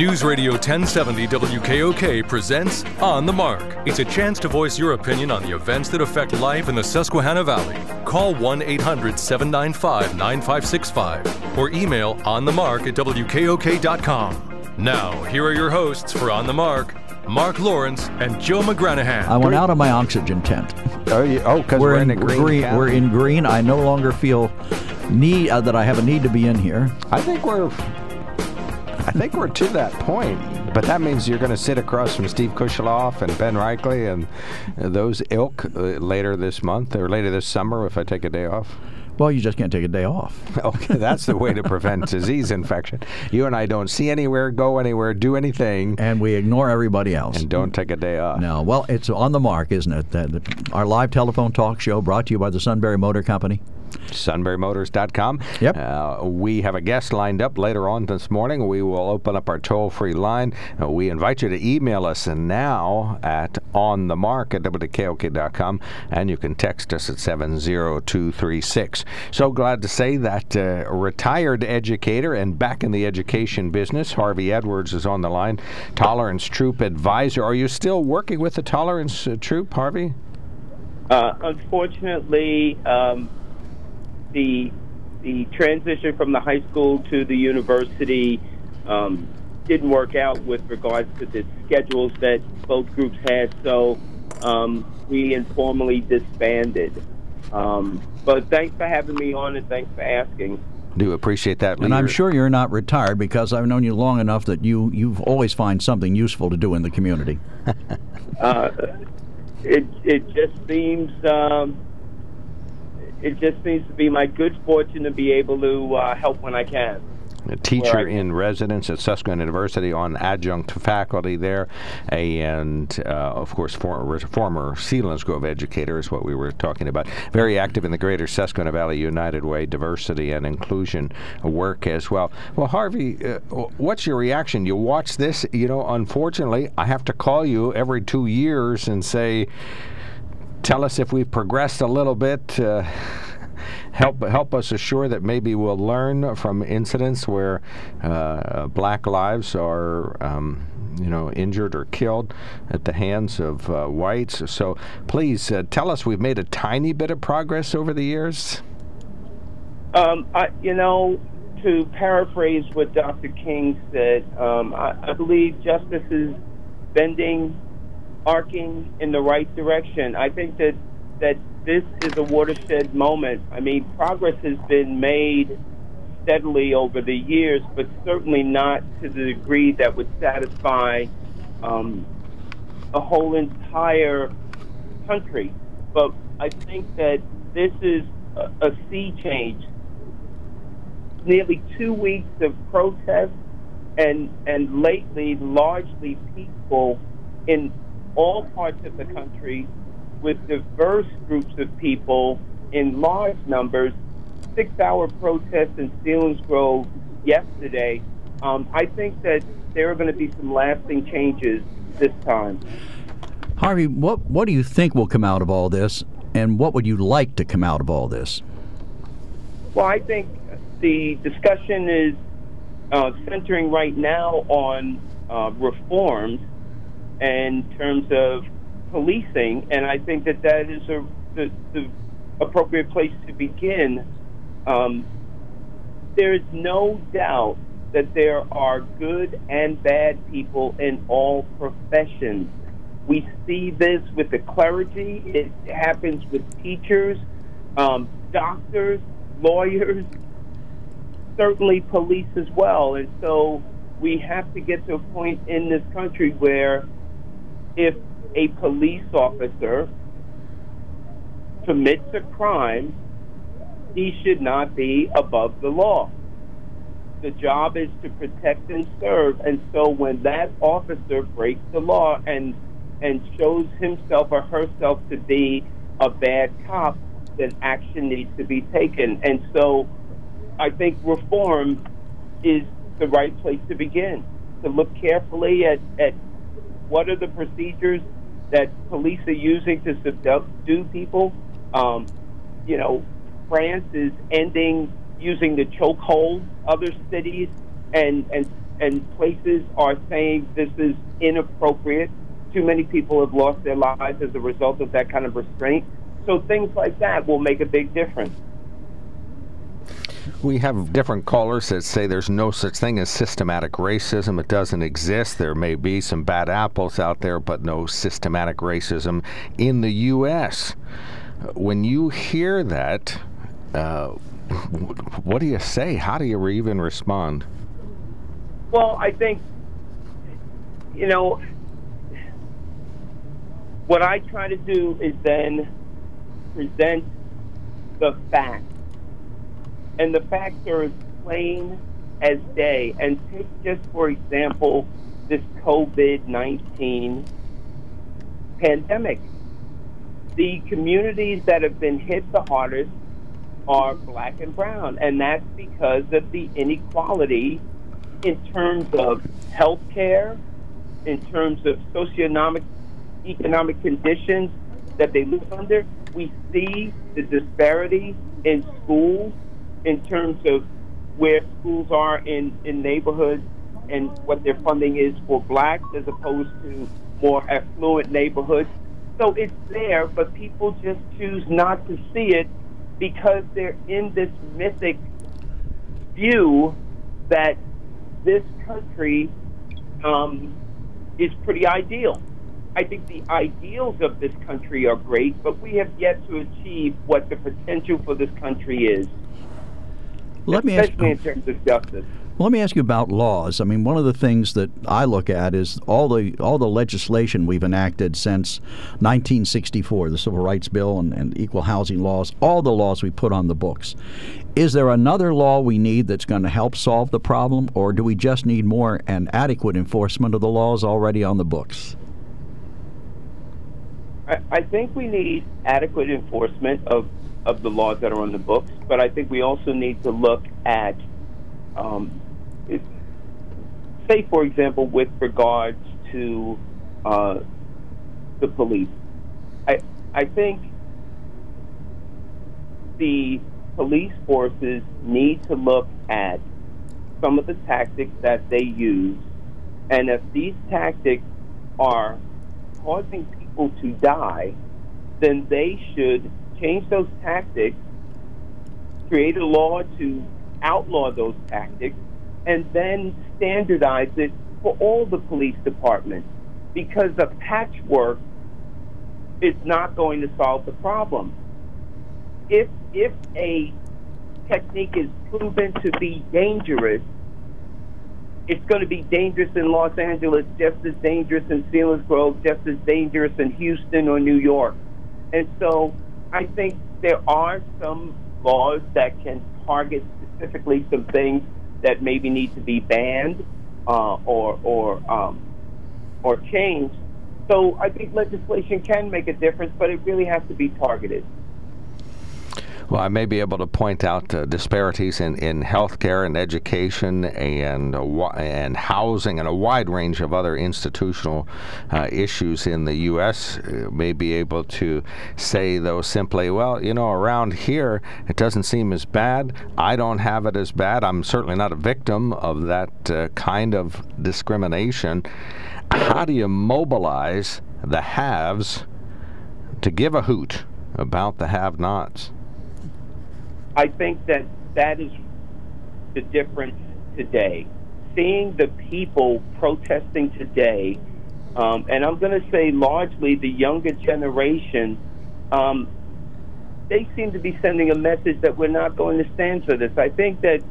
News Radio 1070 WKOK presents On the Mark. It's a chance to voice your opinion on the events that affect life in the Susquehanna Valley. Call 1 800 795 9565 or email onthemark at WKOK.com. Now, here are your hosts for On the Mark Mark Lawrence and Joe McGranahan. I went out of my oxygen tent. Oh, you, oh, because we're, We're in, in a green. green. county. We're in green. I no longer feel need uh, that I have a need to be in here. I think we're. I think we're to that point, but that means you're going to sit across from Steve Kushaloff and Ben Reichley and those ilk uh, later this month or later this summer if I take a day off. Well, you just can't take a day off. Okay, that's the way to prevent disease infection. You and I don't see anywhere, go anywhere, do anything, And we ignore everybody else. and don't take a day off. No, well, it's on the mark, isn't it? That- Our live telephone talk show brought to you by the Sunbury Motor Company. sunburymotors.com. Yep. Uh, we have a guest lined up later on this morning. We will open up our toll-free line. Uh, we invite you to email us now at onthemark at wkok.com, and you can text us at 70236. So glad to say that uh, retired educator and back in the education business, Harvey Edwards is on the line, Tolerance Troop Advisor. Are you still working with the Tolerance uh, Troop, Harvey? Uh, unfortunately, um, the the transition from the high school to the university um, didn't work out with regards to the schedules that both groups had. So um, we informally disbanded. Um, but thanks for having me on, and thanks for asking. Do appreciate that. And I'm sure you're not retired because I've known you long enough that you you've always find something useful to do in the community. Uh, it it just seems um, it just seems to be my good fortune to be able to uh, help when I can. a teacher in residence at Susquehanna University on adjunct faculty there, and uh, of course for, former Selinsgrove educator is what we were talking about. Very active in the Greater Susquehanna Valley United Way diversity and inclusion work as well. Well, Harvey, uh, what's your reaction? You watch this, you know. Unfortunately, I have to call you every two years and say, "Tell us if we've progressed a little bit." Uh, help help us assure that maybe we'll learn from incidents where uh, black lives are um, you know injured or killed at the hands of uh, whites. So please uh, tell us we've made a tiny bit of progress over the years. Um, I, you know, to paraphrase what Dr. King said, um, I, I believe justice is bending, arcing in the right direction. I think that that this is a watershed moment. I mean, progress has been made steadily over the years, but certainly not to the degree that would satisfy um, a whole entire country. But I think that this is a, a sea change. Nearly two weeks of protest and and lately largely peaceful in all parts of the country with diverse groups of people in large numbers. Six hour protests in Selinsgrove yesterday. Um, I think that there are going to be some lasting changes this time. Harvey, what what do you think will come out of all this, and what would you like to come out of all this? Well, I think the discussion is uh, centering right now on uh, reforms in terms of policing, and I think that that is a, the, the appropriate place to begin. Um, there is no doubt that there are good and bad people in all professions. We see this with the clergy. It happens with teachers, um, doctors, lawyers, certainly police as well. And so we have to get to a point in this country where if a police officer commits a crime, he should not be above the law. The job is to protect and serve, and so when that officer breaks the law and and shows himself or herself to be a bad cop, then action needs to be taken. And so I think reform is the right place to begin, to look carefully at, at what are the procedures that police are using to subdue people. Um, you know, France is ending using the chokehold. Other cities and, and, and places are saying this is inappropriate. Too many people have lost their lives as a result of that kind of restraint. So things like that will make a big difference. We have different callers that say there's no such thing as systematic racism. It doesn't exist. There may be some bad apples out there, but no systematic racism in the U.S. When you hear that, uh, what do you say? How do you even respond? Well, I think, you know, what I try to do is then present the facts and the facts are as plain as day. And take just for example this COVID 19 pandemic. The communities that have been hit the hardest are black and brown, and that's because of the inequality in terms of health care, in terms of socioeconomic economic conditions that they live under. We see the disparity in schools in terms of where schools are in, in neighborhoods and what their funding is for blacks as opposed to more affluent neighborhoods. So it's there, but people just choose not to see it because they're in this mythic view that this country um, is pretty ideal. I think the ideals of this country are great, but we have yet to achieve what the potential for this country is let me ask, in terms of justice. Let me ask you about laws. I mean, one of the things that I look at is all the all the legislation we've enacted since 1964, the Civil Rights Bill and, and equal housing laws, all the laws we put on the books. Is there another law we need that's going to help solve the problem, or do we just need more and adequate enforcement of the laws already on the books? I think we need adequate enforcement of of the laws that are on the books, but I think we also need to look at, um, say, for example, with regards to uh, the police. I I think the police forces need to look at some of the tactics that they use, and if these tactics are causing people to die, then they should change those tactics, create a law to outlaw those tactics, and then standardize it for all the police departments because a patchwork is not going to solve the problem. If if a technique is proven to be dangerous, it's going to be dangerous in Los Angeles, just as dangerous in Selinsgrove, just as dangerous in Houston or New York. And so I think there are some laws that can target specifically some things that maybe need to be banned uh, or or um, or changed. So I think legislation can make a difference, but it really has to be targeted. Well, I may be able to point out uh, disparities in, in healthcare and education and uh, and housing and a wide range of other institutional uh, issues in the U.S. Uh, may be able to say, though, simply, well, you know, around here it doesn't seem as bad. I don't have it as bad. I'm certainly not a victim of that uh, kind of discrimination. How do you mobilize the haves to give a hoot about the have-nots? I think that that is the difference today. Seeing the people protesting today, um, and I'm going to say largely the younger generation, um, they seem to be sending a message that we're not going to stand for this. I think that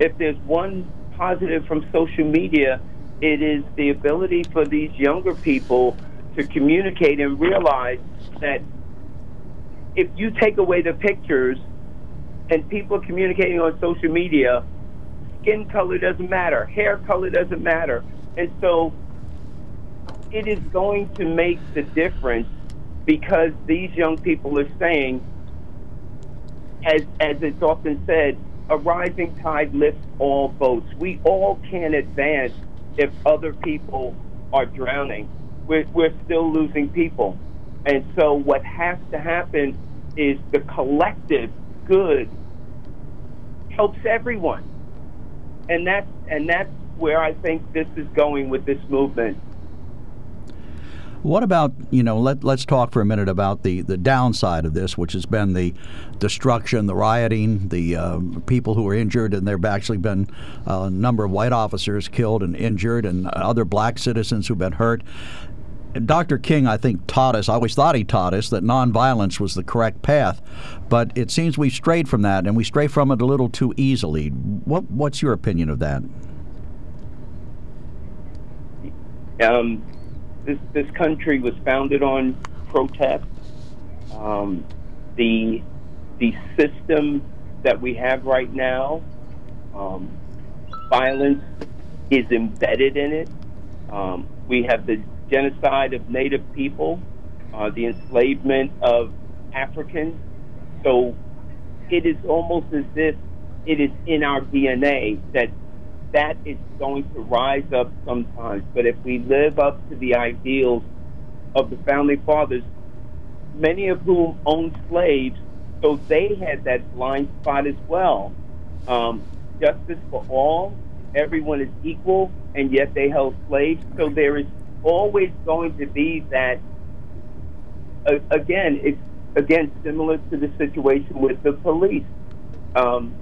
if there's one positive from social media, it is the ability for these younger people to communicate and realize that if you take away the pictures and people communicating on social media, skin color doesn't matter, hair color doesn't matter. And so it is going to make the difference because these young people are saying, as, as it's often said, a rising tide lifts all boats. We all can advance if other people are drowning. We're, we're still losing people. And so what has to happen is the collective good helps everyone. And that's and that's where I think this is going with this movement. What about you know? Let Let's talk for a minute about the the downside of this, which has been the destruction, the rioting, the uh, people who were injured, and there have actually been a number of white officers killed and injured, and other black citizens who've been hurt. Dr. King, I think, taught us, I always thought he taught us, that nonviolence was the correct path. But it seems we've strayed from that, and we stray from it a little too easily. What, what's your opinion of that? Um, this this country was founded on protest. Um, the the system that we have right now, um, violence is embedded in it. Um, we have the genocide of Native people, uh, the enslavement of Africans. So it is almost as if it is in our DNA that that is going to rise up sometimes. But if we live up to the ideals of the founding fathers, many of whom owned slaves, so they had that blind spot as well. Um, justice for all, everyone is equal, and yet they held slaves. So there is always going to be that. Uh, again, it's again similar to the situation with the police. Um,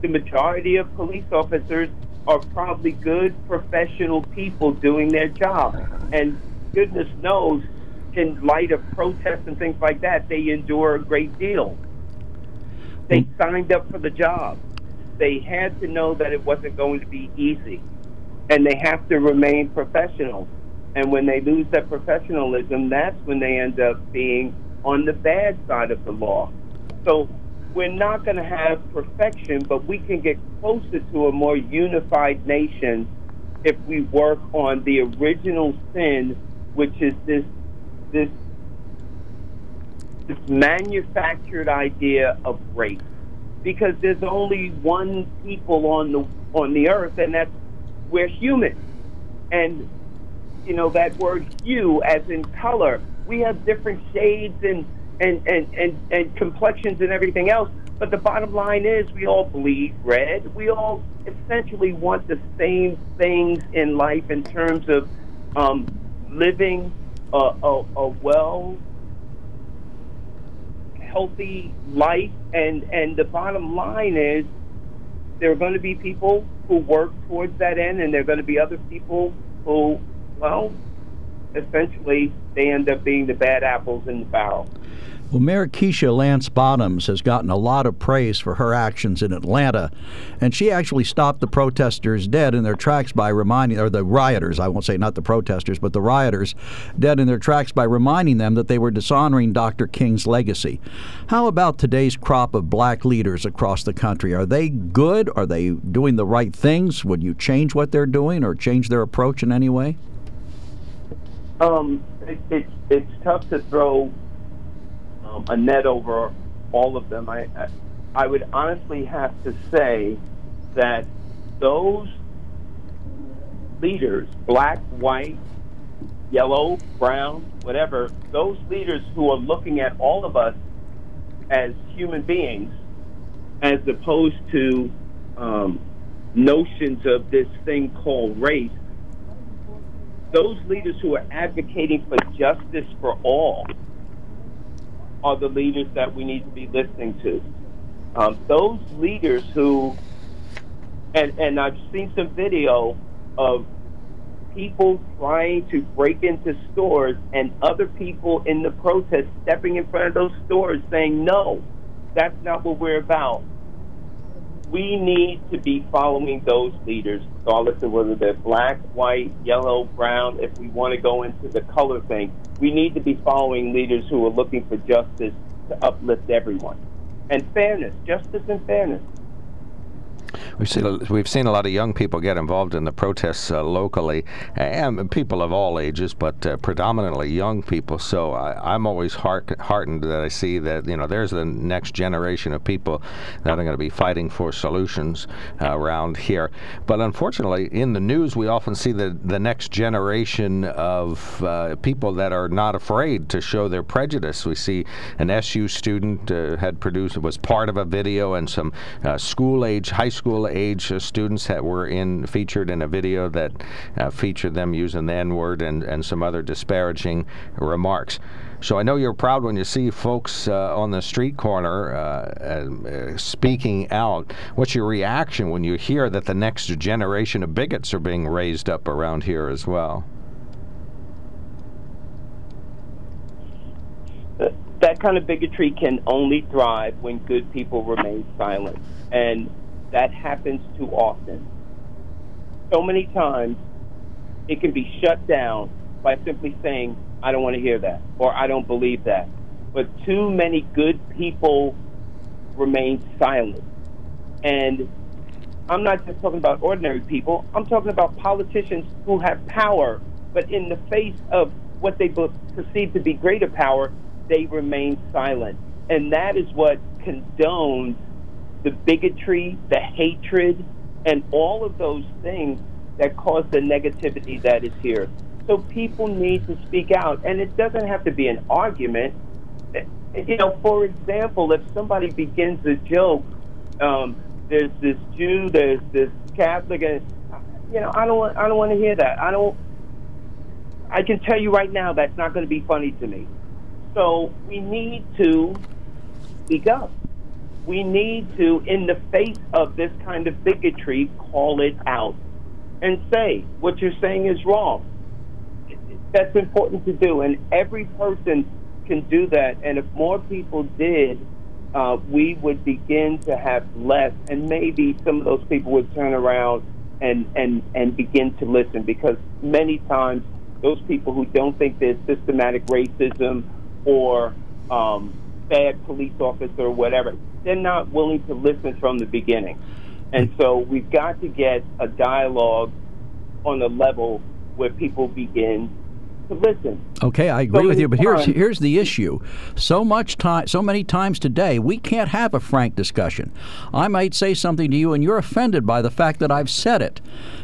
the majority of police officers are probably good professional people doing their job. And goodness knows, in light of protests and things like that, they endure a great deal. They mm. signed up for the job. They had to know that it wasn't going to be easy. And they have to remain professional. And when they lose that professionalism, that's when they end up being on the bad side of the law. So we're not going to have perfection, but we can get closer to a more unified nation if we work on the original sin, which is this this this manufactured idea of race. Because there's only one people on the on the earth, and that's we're human. And you know that word hue, as in color, we have different shades and and, and, and, and complexions and everything else. But the bottom line is, we all bleed red. We all essentially want the same things in life in terms of um, living a, a, a well, healthy life. And, and the bottom line is, there are going to be people who work towards that end, and there are going to be other people who, well, essentially, they end up being the bad apples in the barrel. Well, Mayor Keisha Lance Bottoms has gotten a lot of praise for her actions in Atlanta, and she actually stopped the protesters dead in their tracks by reminding, or the rioters, I won't say not the protesters, but the rioters, dead in their tracks by reminding them that they were dishonoring Dr. King's legacy. How about today's crop of black leaders across the country? Are they good? Are they doing the right things? Would you change what they're doing or change their approach in any way? Um, it, it, it's tough to throw um, a net over all of them. I, I would honestly have to say that those leaders, black, white, yellow, brown, whatever, those leaders who are looking at all of us as human beings, as opposed to um, notions of this thing called race, those leaders who are advocating for justice for all are the leaders that we need to be listening to. Um, those leaders who, and, and I've seen some video of people trying to break into stores and other people in the protest stepping in front of those stores saying, no, that's not what we're about we need to be following those leaders, regardless of whether they're black, white, yellow, brown. If we want to go into the color thing, we need to be following leaders who are looking for justice to uplift everyone and fairness, justice and fairness. We've seen we've seen a lot of young people get involved in the protests uh, locally, and people of all ages, but uh, predominantly young people. So I, am always heart, heartened that I see that you know there's the next generation of people that are going to be fighting for solutions uh, around here. But unfortunately, in the news, we often see the the next generation of uh, people that are not afraid to show their prejudice. We see an SU student uh, had produced was part of a video, and some uh, school age, high school age uh, students that were in featured in a video that uh, featured them using the N word and and some other disparaging remarks. So I know you're proud when you see folks uh, on the street corner uh, uh, speaking out. What's your reaction when you hear that the next generation of bigots are being raised up around here as well? That kind of bigotry can only thrive when good people remain silent. And that happens too often. So many times it can be shut down by simply saying, I don't want to hear that, or I don't believe that. But too many good people remain silent. And I'm not just talking about ordinary people, I'm talking about politicians who have power, but in the face of what they perceive to be greater power, they remain silent. And that is what condones the bigotry, the hatred, and all of those things that cause the negativity that is here. So people need to speak out, and it doesn't have to be an argument. You know, for example, if somebody begins a joke, um, there's this Jew, there's this Catholic, and you know, I don't, want, I don't want to hear that. I don't. I can tell you right now that's not going to be funny to me. So we need to speak up. We need to, in the face of this kind of bigotry, call it out and say what you're saying is wrong that's important to do, and every person can do that. And if more people did, uh, we would begin to have less, and maybe some of those people would turn around and and and begin to listen. Because many times, those people who don't think there's systematic racism or um, bad police officer or whatever, they're not willing to listen from the beginning. And so we've got to get a dialogue on a level where people begin listen. Okay, I agree so with you, but here's here's the issue. So much time, so many times today, we can't have a frank discussion. I might say something to you, and you're offended by the fact that I've said it.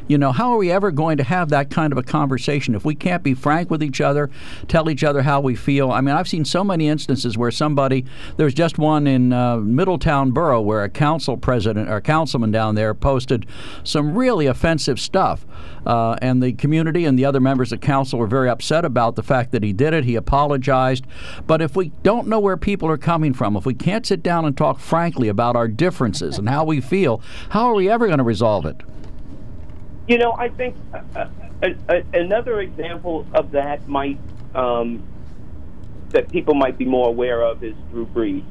You know, how are we ever going to have that kind of a conversation if we can't be frank with each other, tell each other how we feel? I mean, I've seen so many instances where somebody, there's just one in uh, Middletown Borough where a council president or councilman down there posted some really offensive stuff, uh, and the community and the other members of council were very upset about the fact that he did it. He apologized, but if we don't know where people are coming from, if we can't sit down and talk frankly about our differences and how we feel, how are we ever going to resolve it? You know, I think uh, uh, another example of that might um, that people might be more aware of is Drew Brees.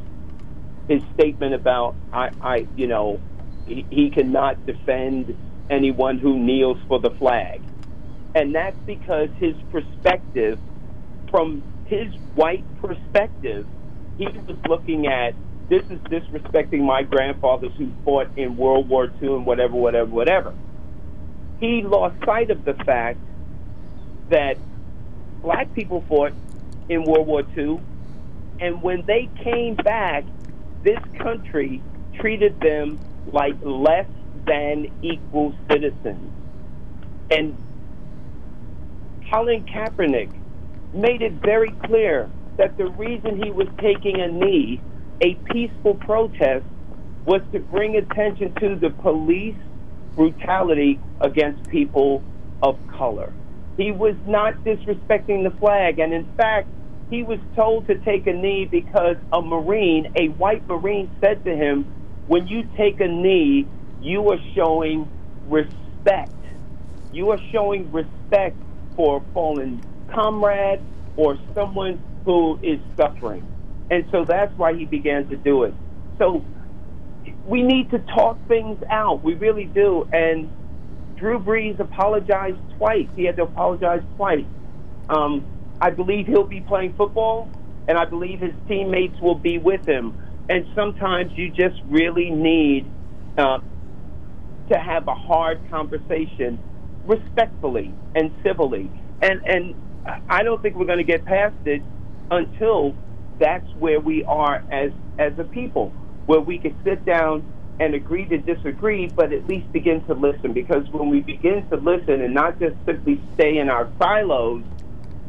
His statement about I, I you know, he, he cannot defend anyone who kneels for the flag, and that's because his perspective, from his white perspective, he was looking at this is disrespecting my grandfathers who fought in World War II and whatever, whatever, whatever he lost sight of the fact that black people fought in World War II, and when they came back, this country treated them like less than equal citizens. And Colin Kaepernick made it very clear that the reason he was taking a knee, a peaceful protest, was to bring attention to the police brutality against people of color. He was not disrespecting the flag, and in fact, he was told to take a knee because a Marine, a white Marine, said to him, When you take a knee, you are showing respect. You are showing respect for a fallen comrade or someone who is suffering. And so that's why he began to do it. So we need to talk things out. We really do. And Drew Brees apologized twice. He had to apologize twice. Um, I believe he'll be playing football, and I believe his teammates will be with him. And sometimes you just really need uh, to have a hard conversation respectfully and civilly. And and I don't think we're going to get past it until that's where we are as as a people, where we can sit down and agree to disagree, but at least begin to listen. Because when we begin to listen and not just simply stay in our silos,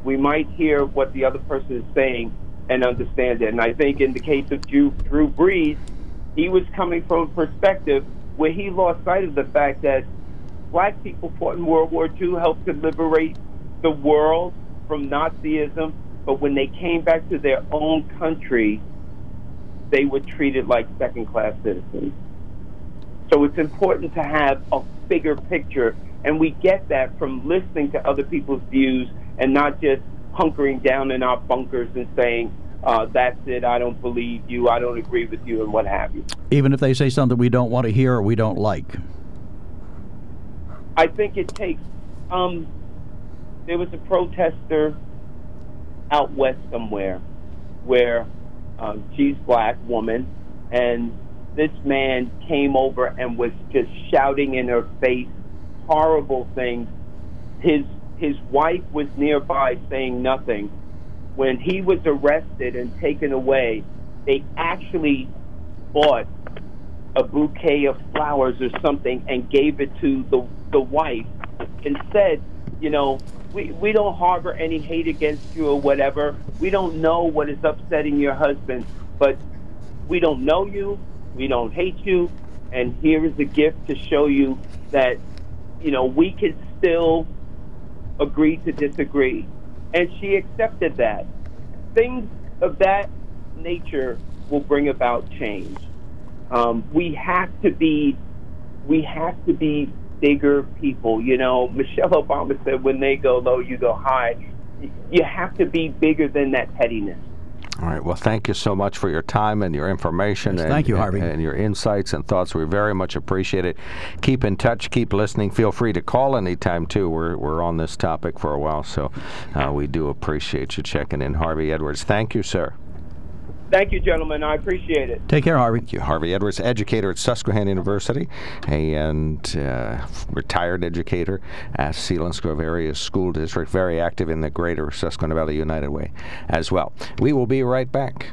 we might hear what the other person is saying and understand it. And I think in the case of Drew, Drew Brees, he was coming from a perspective where he lost sight of the fact that black people fought in World War II, helped to liberate the world from Nazism, but when they came back to their own country, they were treated like second class citizens. So it's important to have a bigger picture, and we get that from listening to other people's views and not just hunkering down in our bunkers and saying, uh, that's it, I don't believe you, I don't agree with you, and what have you. Even if they say something we don't want to hear or we don't like. I think it takes. Um, there was a protester out west somewhere where um, she's black woman, and this man came over and was just shouting in her face horrible things. His his wife was nearby saying nothing. When he was arrested and taken away, they actually bought a bouquet of flowers or something and gave it to the the wife and said, you know, we, we don't harbor any hate against you or whatever. We don't know what is upsetting your husband, but we don't know you. We don't hate you. And here is a gift to show you that, you know, we can still agree to disagree. And she accepted that. Things of that nature will bring about change. Um, we have to be, we have to be bigger people. You know, Michelle Obama said, "When they go low, you go high." You have to be bigger than that pettiness. All right. Well, thank you so much for your time and your information. Yes, and, thank you, Harvey. And, and, your insights and thoughts. We very much appreciate it. Keep in touch. Keep listening. Feel free to call anytime, too. We're, we're on this topic for a while, so uh, we do appreciate you checking in. Harvey Edwards, thank you, sir. Thank you, gentlemen. I appreciate it. Take care, Harvey. Thank you. Harvey Edwards, educator at Susquehanna University and uh, retired educator at Selinsgrove Area School District, very active in the greater Susquehanna Valley United Way as well. We will be right back.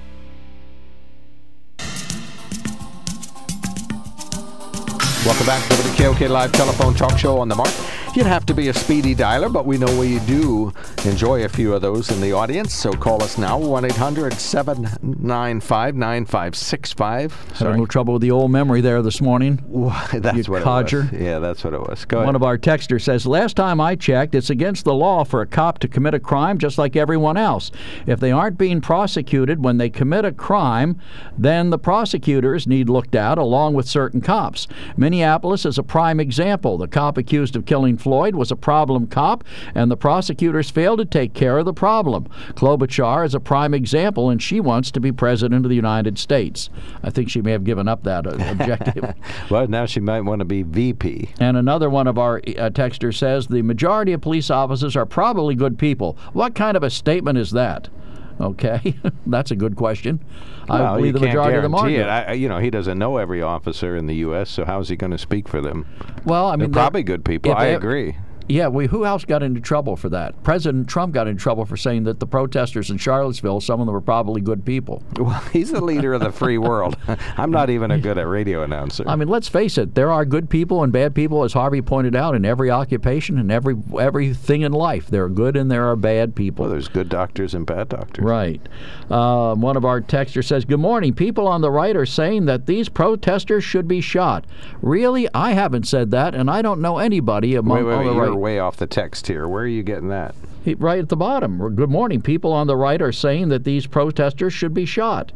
Welcome back to the KOK Live Telephone Talk Show on the Mark. You'd have to be a speedy dialer, but we know we do enjoy a few of those in the audience. So call us now, 1 800 795 9565. Had a little trouble with the old memory there this morning. That's you what codger. it was. Yeah, that's what it was. Go ahead. One of our texters says, Last time I checked, it's against the law for a cop to commit a crime just like everyone else. If they aren't being prosecuted when they commit a crime, then the prosecutors need looked at along with certain cops. Minneapolis is a prime example. The cop accused of killing Floyd was a problem cop, and the prosecutors failed to take care of the problem. Klobuchar is a prime example, and she wants to be president of the United States. I think she may have given up that uh, objective. well, now she might want to be VP. And another one of our uh, texters says the majority of police officers are probably good people. What kind of a statement is that? Okay, that's a good question. Well, I believe the majority of them are. I, you know, he doesn't know every officer in the U.S., so how is he going to speak for them? well, I They're mean, probably good people. I agree. Yeah, we, who else got into trouble for that? President Trump got in trouble for saying that the protesters in Charlottesville, some of them were probably good people. Well, he's the leader of the free world. I'm not even a good at radio announcer. I mean, let's face it, there are good people and bad people, as Harvey pointed out, in every occupation and every everything in life. There are good and there are bad people. Well, there's good doctors and bad doctors. Right. Uh, one of our texters says, Good morning. People on the right are saying that these protesters should be shot. Really? I haven't said that, and I don't know anybody among Wait, wait, wait, the right. Way off the text here. Where are you getting that? Right at the bottom. Good morning. People on the right are saying that these protesters should be shot.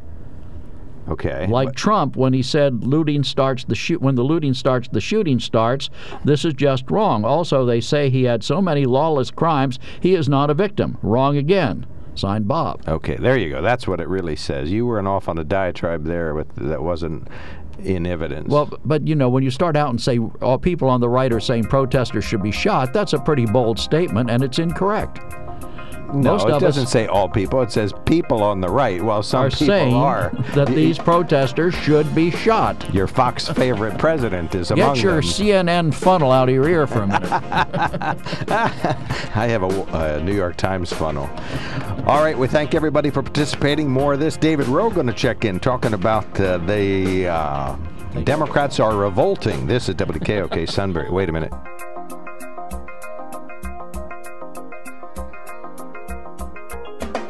Okay. Like But- Trump when he said looting starts the shoot when the looting starts the shooting starts. This is just wrong. Also, they say he had so many lawless crimes he is not a victim. Wrong again. Signed Bob. Okay, there you go. That's what it really says. You weren't off on a diatribe there with that wasn't in evidence. Well, but you know, when you start out and say all people on the right are saying protesters should be shot, that's a pretty bold statement, and it's incorrect. No, it doesn't say all people. It says people on the right. Well, some are people saying are. that these protesters should be shot. Your Fox favorite president is among them. Get your them. CNN funnel out of your ear for a minute. I have a, a New York Times funnel. All right, we thank everybody for participating. More of this. David Rowe going to check in talking about uh, the uh, Democrats are revolting. This is WKOK Sunbury. Wait a minute.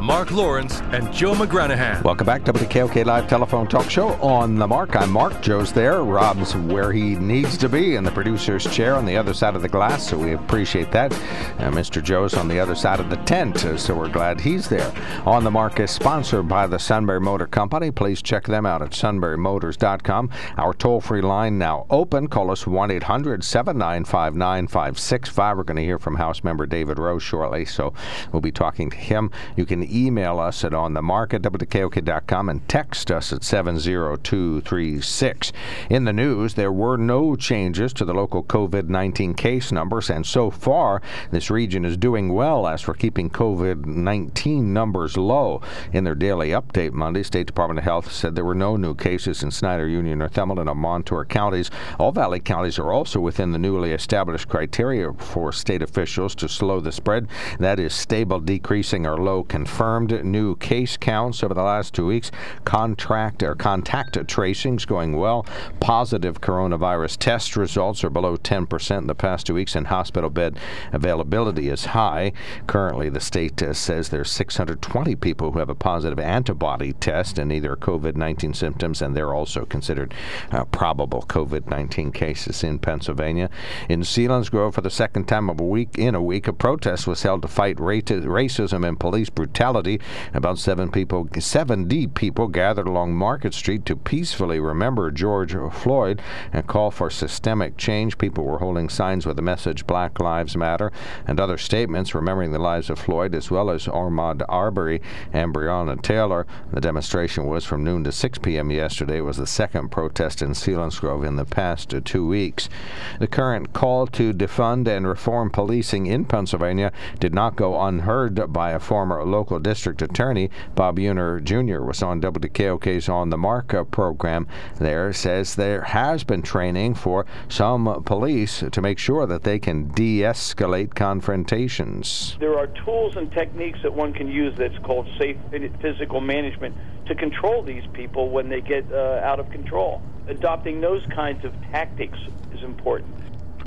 Mark Lawrence and Joe McGranahan. Welcome back to WKOK Live Telephone Talk Show on the Mark. I'm Mark. Joe's there. Rob's where he needs to be in the producer's chair on the other side of the glass, so we appreciate that. Mr. Joe's on the other side of the tent, uh, so we're glad he's there. On the Mark is sponsored by the Sunbury Motor Company. Please check them out at sunburymotors.com. Our toll free line now open. Call us 1 800 795 9565. We're going to hear from House member David Rowe shortly, so we'll be talking to him. You can email us at onthemark at WKOK.com and text us at 70236. In the news, there were no changes to the local COVID 19 case numbers, and so far, this region is doing well as for keeping COVID 19 numbers low. In their daily update Monday, State Department of Health said there were no new cases in Snyder, Union, Northumberland, or Montour counties. All Valley counties are also within the newly established criteria for state officials to slow the spread. That is stable, decreasing, or low confirmed new case counts over the last two weeks. Contract or contact tracings going well. Positive coronavirus test results are below 10% in the past two weeks, and hospital bed availability is high. Currently, the state uh, says there's 620 people who have a positive antibody test and either COVID 19 symptoms, and they're also considered uh, probable COVID 19 cases in Pennsylvania. In Selinsgrove, for the second time of a week in a week, a protest was held to fight racism and police brutality. About seven people, 70 people gathered along Market Street to peacefully remember George Floyd and call for systemic change. People were holding signs with the message Black Lives Matter and other statements remembering the lives of Floyd as well as Ahmaud Arbery and Breonna Taylor. The demonstration was from noon to 6 p.m. yesterday. It was the second protest in Selinsgrove in the past two weeks. The current call to defund and reform policing in Pennsylvania did not go unheard by a former local district attorney. Bob Buehner Jr. was on WKOK's On the Mark program there, says there has been training for some police to make sure that they can de escalate confrontations. There are tools and techniques that one can use that's called safe physical management to control these people when they get uh, out of control. Adopting those kinds of tactics is important.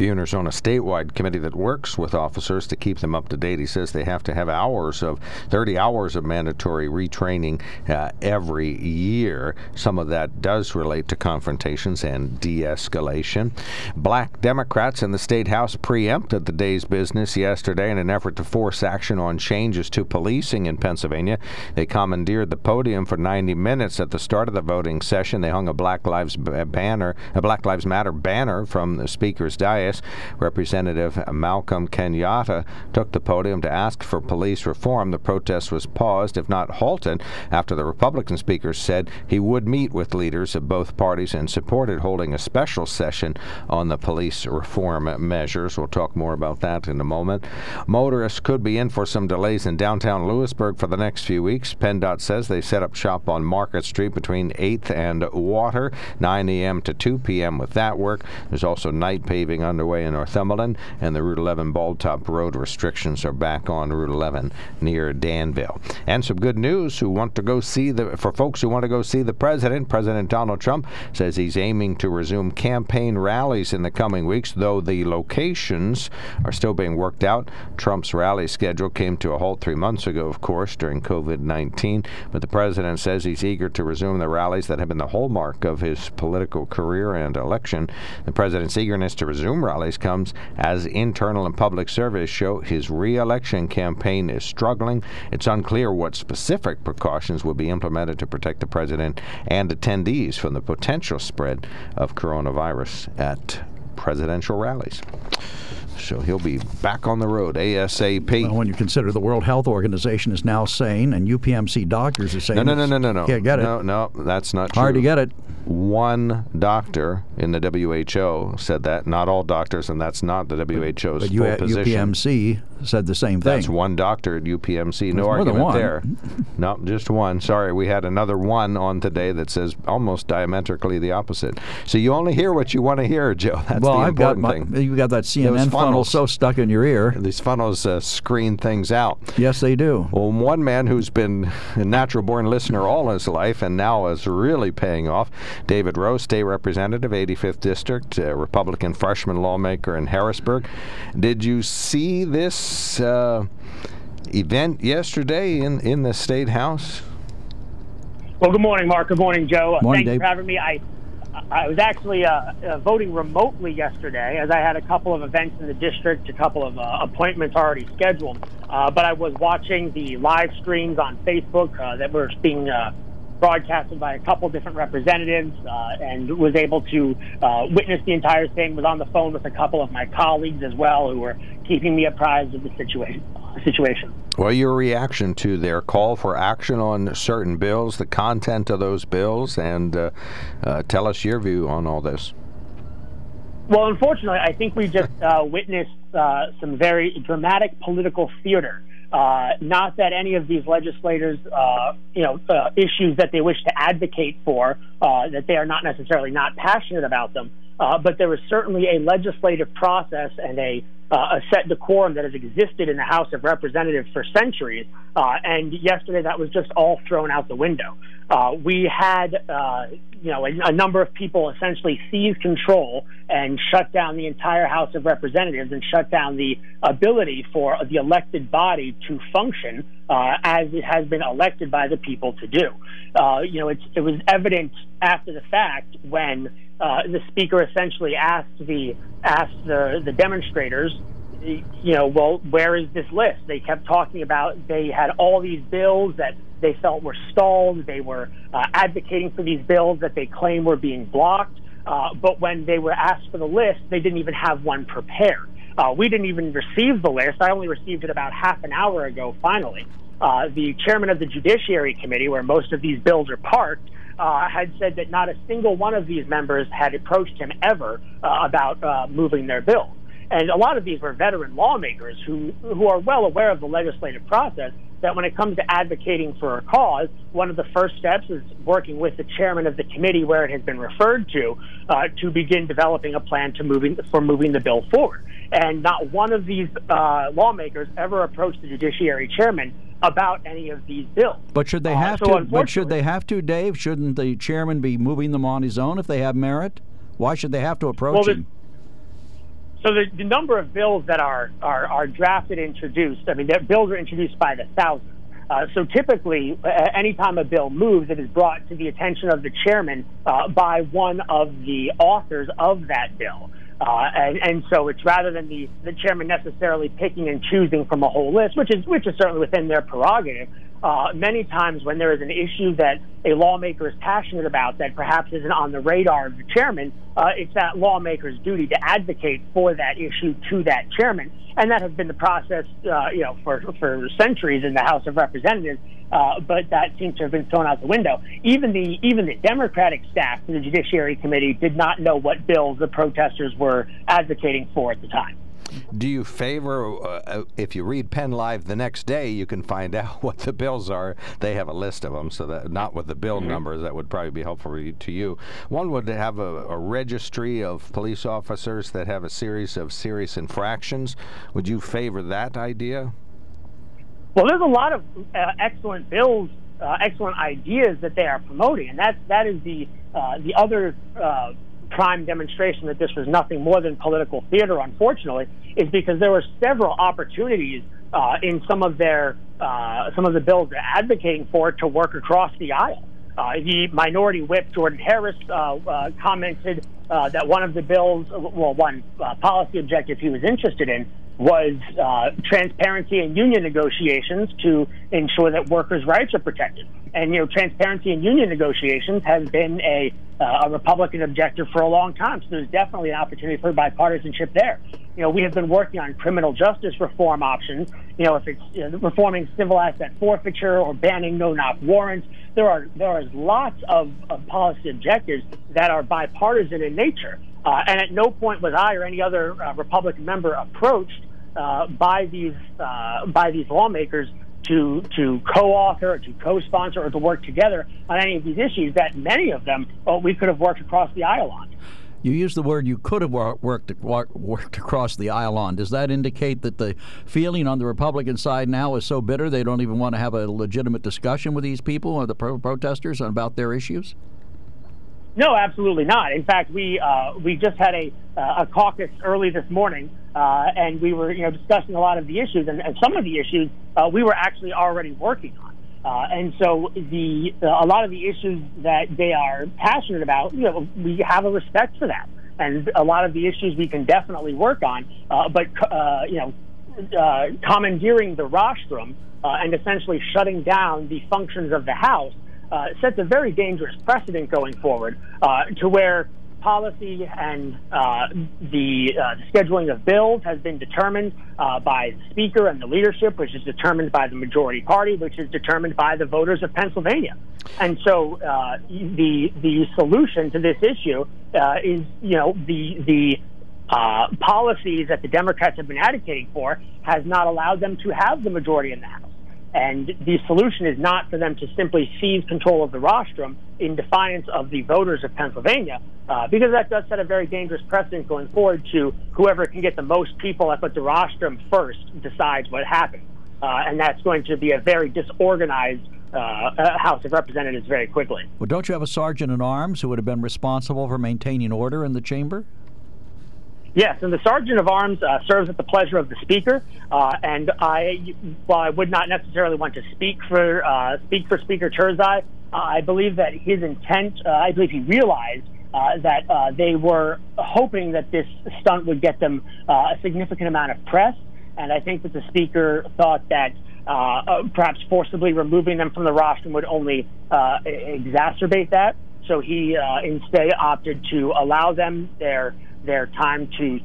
Buehner's on a statewide committee that works with officers to keep them up to date. He says they have to have hours of 30 hours of mandatory retraining uh, every year. Some of that does relate to confrontations and de escalation. Black Democrats in the state house preempted the day's business yesterday in an effort to force action on changes to policing in Pennsylvania. They commandeered the podium for 90 minutes at the start of the voting session. They hung a Black Lives banner, a Black Lives Matter banner from the speaker's dais. Representative Malcolm Kenyatta took the podium to ask for police reform. The protest was paused, if not halted, after the Republican speaker said he would meet with leaders of both parties and supported holding a special session on the police reform measures. We'll talk more about that in a moment. Motorists could be in for some delays in downtown Lewisburg for the next few weeks. PennDOT says they set up shop on Market Street between 8th and Water, 9 a.m. to 2 p.m. with that work. There's also night paving underway in Northumberland, and the Route 11 Baldtop Road restrictions are back on Route 11 near Danville. And some good news who want to go see the for folks who want to go see the president. President Donald Trump says he's aiming to resume campaign rallies in the coming weeks, though the locations are still being worked out. Trump's rally schedule came to a halt three months ago, of course, during COVID 19, but the president says he's eager to resume the rallies that have been the hallmark of his political career and election. The president's eagerness to resume rallies comes as internal and public surveys show his re-election campaign is struggling. It's unclear what specific precautions will be implemented to protect the president and attendees from the potential spread of coronavirus at presidential rallies. So he'll be back on the road ASAP. Well, when you consider the World Health Organization is now saying, and UPMC doctors are saying, no, no, no, no, no, no. Can't get it. No, no, that's not Hard true. to get it. One doctor in the WHO said that. Not all doctors, and that's not the WHO's But full U- position. UPMC said the same thing. That's one doctor at UPMC. No There's argument there. no, just one. Sorry, we had another one on today that says almost diametrically the opposite. So you only hear what you want to hear, Joe. That's well, the I've got important my, thing. you got that CNN funnels. so stuck in your ear. These funnels uh, screen things out. Yes, they do. Well, one man who's been a natural born listener all his life and now is really paying off, David Rowe, State Representative, 85th District, uh, Republican freshman lawmaker in Harrisburg. Did you see this uh, event yesterday in, in the State House? Well, good morning, Mark. Good morning, Joe. Morning, Thank you Dave. for having me. I I was actually uh, uh, voting remotely yesterday, as I had a couple of events in the district, a couple of uh, appointments already scheduled. Uh, but I was watching the live streams on Facebook uh, that were being uh, broadcasted by a couple different representatives, uh, and was able to uh, witness the entire thing. Was on the phone with a couple of my colleagues as well, who were keeping me apprised of the situation. Situation. Well, your reaction to their call for action on certain bills, the content of those bills, and uh, uh, tell us your view on all this. Well, unfortunately, I think we just uh, witnessed uh, some very dramatic political theater. Uh, not that any of these legislators, uh, you know, uh, issues that they wish to advocate for, uh, that they are not necessarily not passionate about them, uh, but there is certainly a legislative process and a uh, a set decorum that has existed in the House of Representatives for centuries. Uh, and yesterday, that was just all thrown out the window. Uh, we had, uh, you know, a, a number of people essentially seize control and shut down the entire House of Representatives and shut down the ability for the elected body to function uh, as it has been elected by the people to do. Uh, you know, it was evident after the fact when uh, the speaker essentially asked the asked the, the demonstrators you know, well, where is this list? They kept talking about they had all these bills that they felt were stalled. They were uh, advocating for these bills that they claim were being blocked. Uh, but when they were asked for the list, they didn't even have one prepared. Uh, we didn't even receive the list. I only received it about half an hour ago, finally. Uh, the chairman of the Judiciary Committee, where most of these bills are parked, uh, had said that not a single one of these members had approached him ever uh, about uh, moving their bills. And a lot of these were veteran lawmakers who, who are well aware of the legislative process that when it comes to advocating for a cause, one of the first steps is working with the chairman of the committee where it has been referred to uh, to begin developing a plan to moving for moving the bill forward. And not one of these uh, lawmakers ever approached the judiciary chairman about any of these bills. But should they Uh, have so to? But should they have to, Dave? Shouldn't the chairman be moving them on his own if they have merit? Why should they have to approach Well, him? So the, the number of bills that are, are, are drafted, introduced, I mean, the bills are introduced by the thousands. Uh, so typically, uh, anytime a bill moves, it is brought to the attention of the chairman uh, by one of the authors of that bill. Uh, and, and so it's rather than the, the chairman necessarily picking and choosing from a whole list, which is which is certainly within their prerogative. Uh, many times when there is an issue that a lawmaker is passionate about that perhaps isn't on the radar of the chairman, uh, it's that lawmaker's duty to advocate for that issue to that chairman. And that has been the process, uh, you know, for, for centuries in the House of Representatives. Uh, but that seems to have been thrown out the window. Even the even the Democratic staff in the Judiciary Committee did not know what bills the protesters were advocating for at the time. Do you favor, uh, uh, if you read Penn Live the next day, you can find out what the bills are. They have a list of them, so that not with the bill mm-hmm. numbers, that would probably be helpful to you. One would have a, a, registry of police officers that have a series of serious infractions. Would you favor that idea? Well, there's a lot of uh, excellent bills, uh, excellent ideas that they are promoting, and that that is the uh, the other uh, prime demonstration that this was nothing more than political theater, unfortunately, is because there were several opportunities uh, in some of their uh, some of the bills they're advocating for it to work across the aisle. Uh, the minority whip Jordan Harris uh, uh, commented uh, that one of the bills, well, one policy objective he was interested in was transparency in union negotiations to ensure that workers' rights are protected. And you know, transparency in union negotiations has been a uh, a Republican objective for a long time. So there's definitely an opportunity for bipartisanship there. You know, we have been working on criminal justice reform options. You know, if it's you know, reforming civil asset forfeiture or banning no-knock warrants, there are there is lots of, of policy objectives that are bipartisan in nature. Uh, and at no point was I or any other uh, Republican member approached uh, by these uh, by these lawmakers to to co-author or to co-sponsor or to work together on any of these issues that many of them oh, we could have worked across the aisle on. You used the word you could have worked worked across the aisle on. Does that indicate that the feeling on the Republican side now is so bitter they don't even want to have a legitimate discussion with these people or the pro- protesters about their issues? No, absolutely not. In fact, we uh, we just had a uh, a caucus early this morning, uh, and we were you know discussing a lot of the issues, and, and some of the issues uh, we were actually already working on. Uh, and so the uh, a lot of the issues that they are passionate about, you know, we have a respect for that, and a lot of the issues we can definitely work on. but uh, you know, uh, commandeering the rostrum and essentially shutting down the functions of the House uh, sets a very dangerous precedent going forward uh, to where policy and uh, the, uh, scheduling of bills has been determined uh, by the Speaker and the leadership, which is determined by the majority party, which is determined by the voters of Pennsylvania. And so uh, the the solution to this issue is, you know, the the uh, policies that the Democrats have been advocating for has not allowed them to have the majority in the House. And the solution is not for them to simply seize control of the rostrum in defiance of the voters of Pennsylvania, uh, because that does set a very dangerous precedent going forward to whoever can get the most people put the rostrum first decides what happens. Uh, and that's going to be a very disorganized uh, uh House of Representatives very quickly. Well, don't you have a sergeant in arms who would have been responsible for maintaining order in the chamber? Yes, and the sergeant of arms uh, serves at the pleasure of the speaker. Uh, and I, while I would not necessarily want to speak for uh, speak for Speaker Turzai, uh, I believe that his intent, uh, I believe he realized uh, that they were hoping that this stunt would get them a significant amount of press. And I think that the speaker thought that perhaps forcibly removing them from the rostrum would only exacerbate that. So he instead opted to allow them their their time to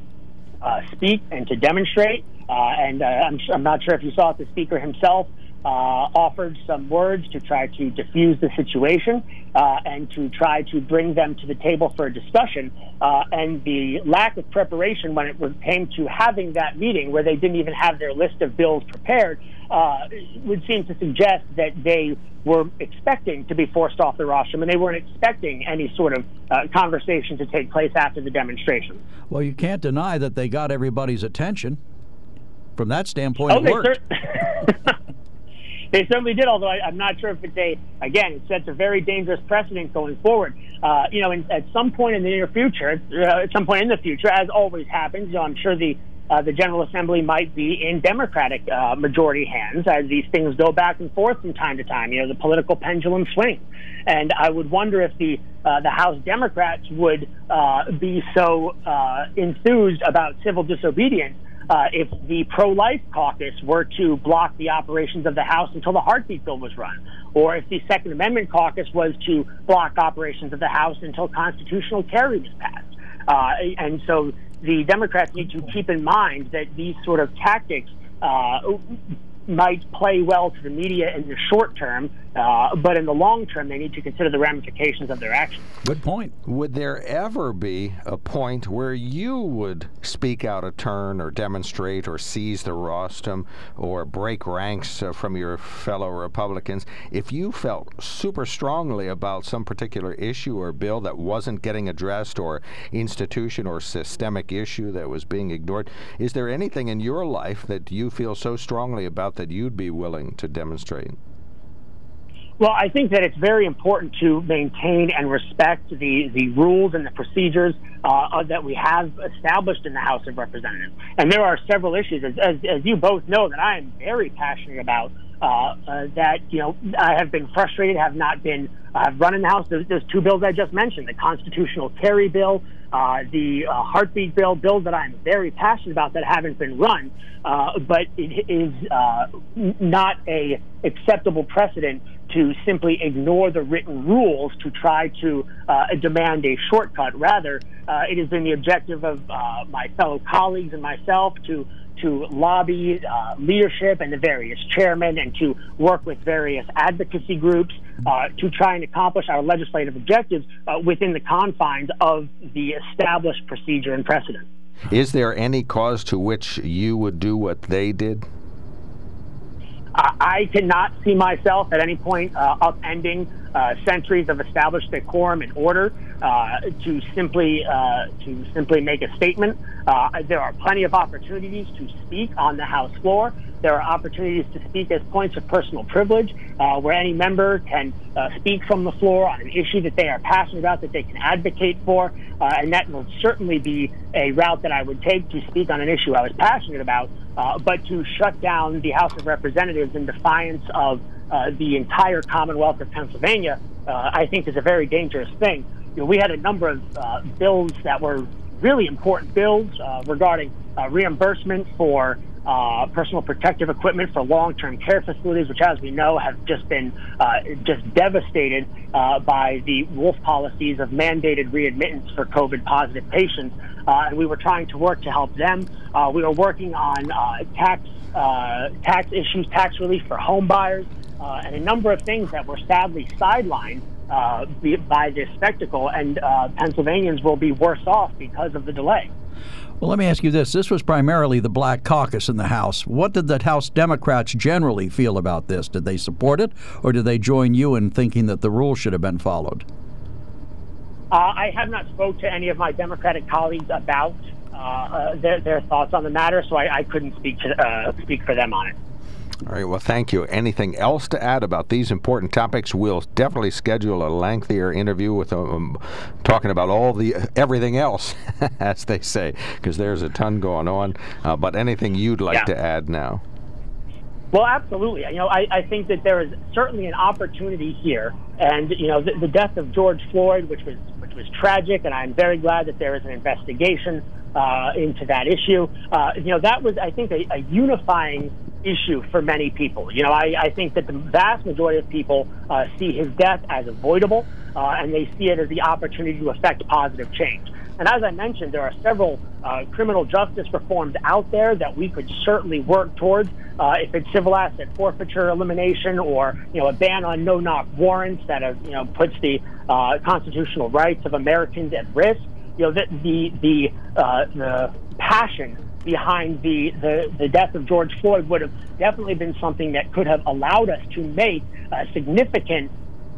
uh, speak and to demonstrate. Uh, and uh, I'm, I'm, not sure if you saw it, the speaker himself uh, offered some words to try to diffuse the situation uh, and to try to bring them to the table for a discussion. Uh, and the lack of preparation when it came to having that meeting, where they didn't even have their list of bills prepared, would seem to suggest that they were expecting to be forced off the rostrum, and they weren't expecting any sort of uh, conversation to take place after the demonstration. Well, you can't deny that they got everybody's attention. From that standpoint, oh, it worked. Cer- they certainly did. Although I, am not sure if it's a again, it sets a very dangerous precedent going forward. Uh, you know, in, at some point in the near future, uh, at some point in the future, as always happens, you know, I'm sure the uh, the General Assembly might be in Democratic uh, majority hands as these things go back and forth from time to time. You know, the political pendulum swings, and I would wonder if the uh, the House Democrats would uh, be so uh, enthused about civil disobedience uh, if the pro-life caucus were to block the operations of the House until the heartbeat bill was run, or if the Second Amendment caucus was to block operations of the House until constitutional carry was passed. And so the Democrats need to keep in mind that these sort of tactics uh, might play well to the media in the short term, uh, but in the long term, they need to consider the ramifications of their actions. Good point. Would there ever be a point where you would speak out a turn or demonstrate or seize the rostrum or break ranks uh, from your fellow Republicans if you felt super strongly about some particular issue or bill that wasn't getting addressed or institution or systemic issue that was being ignored? Is there anything in your life that you feel so strongly about that you'd be willing to demonstrate? Well, I think that it's very important to maintain and respect the, the rules and the procedures uh, that we have established in the House of Representatives. And there are several issues, as, as, as you both know, that I am very passionate about. Uh, uh, that you know, I have been frustrated, have not been, uh, have run in the House. There's two bills I just mentioned: the constitutional carry bill uh, the uh, heartbeat bill, bills that I'm very passionate about that haven't been run, uh, but it is uh, not a acceptable precedent to simply ignore the written rules to try to uh, demand a shortcut. Rather, it has been the objective of my fellow colleagues and myself to to lobby uh, leadership and the various chairmen and to work with various advocacy groups uh, to try and accomplish our legislative objectives uh, within the confines of the established procedure and precedent. Is there any cause to which you would do what they did? I cannot see myself at any point uh, upending uh, centuries of established decorum and order uh, to simply uh, to simply make a statement. Uh, there are plenty of opportunities to speak on the House floor. There are opportunities to speak as points of personal privilege, uh, where any member can speak from the floor on an issue that they are passionate about, that they can advocate for, and that will certainly be a route that I would take to speak on an issue I was passionate about. But to shut down the House of Representatives in defiance of uh, the entire Commonwealth of Pennsylvania, uh, I think is a very dangerous thing. You know, we had a number of uh, bills that were really important bills uh, regarding uh, reimbursement for uh, personal protective equipment for long-term care facilities, which, as we know, have just been just devastated by the Wolf policies of mandated readmittance for COVID-positive patients. and we were trying to work to help them. we were working on tax tax issues, tax relief for home buyers uh, and a number of things that were sadly sidelined uh, by this spectacle, and uh, Pennsylvanians will be worse off because of the delay. Well, let me ask you this. This was primarily the Black Caucus in the House. What did the House Democrats generally feel about this? Did they support it, or did they join you in thinking that the rules should have been followed? Uh, I have not spoke to any of my Democratic colleagues about uh, uh, their, their, thoughts on the matter, so I, I couldn't speak to, speak for them on it. All right, well, thank you. Anything else to add about these important topics? We'll definitely schedule a lengthier interview with them, um, talking about all the everything else, as they say, because there's a ton going on. Uh, but anything you'd like yeah. to add now? Well, absolutely. You know, I, I think that there is certainly an opportunity here, and you know, the, the death of George Floyd, which was which was tragic, and I'm very glad that there is an investigation uh, into that issue. Uh, you know, that was, I think, a, a unifying issue for many people. You know, I, I think that the vast majority of people uh, see his death as avoidable, uh, and they see it as the opportunity to affect positive change. And as I mentioned, there are several uh, criminal justice reforms out there that we could certainly work towards. Uh, if it's civil asset forfeiture elimination, or you know, a ban on no-knock warrants that have, you know puts the uh, constitutional rights of Americans at risk. You know, the the the, uh, the passion behind the, the, the death of George Floyd would have definitely been something that could have allowed us to make uh, significant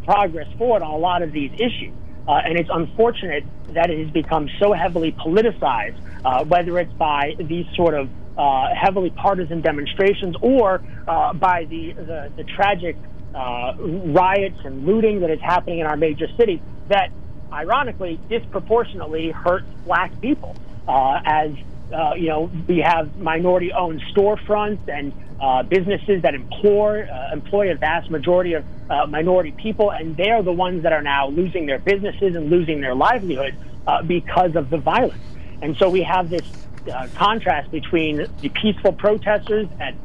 progress forward on a lot of these issues. Uh, and it's unfortunate that it has become so heavily politicized, uh, whether it's by these sort of uh, heavily partisan demonstrations or uh, by the, the, the tragic uh, riots and looting that is happening in our major cities that ironically disproportionately hurts black people as uh, you know, we have minority-owned storefronts and uh, businesses that employ uh, employ a vast majority of uh, minority people, and they're the ones that are now losing their businesses and losing their livelihood uh, because of the violence. And so we have this uh, contrast between the peaceful protesters that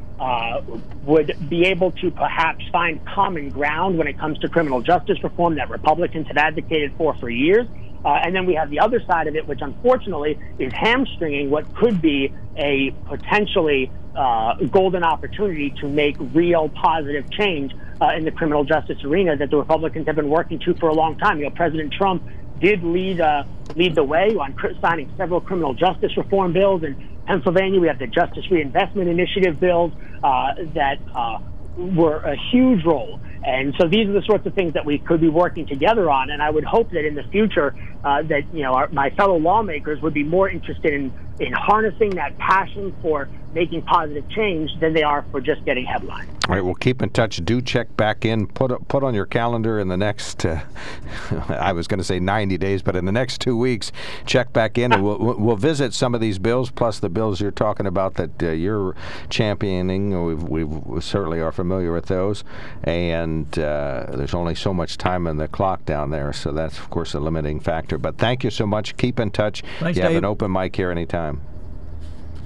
would be able to perhaps find common ground when it comes to criminal justice reform that Republicans have advocated for for years. Uh, and then we have the other side of it, which unfortunately is hamstringing what could be a potentially uh, golden opportunity to make real positive change uh, in the criminal justice arena that the Republicans have been working to for a long time. You know, President Trump did lead uh, lead the way on signing several criminal justice reform bills in Pennsylvania. We have the Justice Reinvestment Initiative bills uh, that uh, were a huge role. And so these are the sorts of things that we could be working together on. And I would hope that in the future, uh, that you know, our, my fellow lawmakers would be more interested in in harnessing that passion for making positive change than they are for just getting headlines. All right, we'll keep in touch. Do check back in. Put put on your calendar in the next. Uh, I was going to say 90 days, but in the next two weeks, check back in, and we'll we'll visit some of these bills, plus the bills you're talking about that uh, you're championing. We've, we've, we certainly are familiar with those, and uh, there's only so much time on the clock down there, so that's of course a limiting factor. But thank you so much. Keep in touch. Thanks, you have Dave. an open mic here anytime.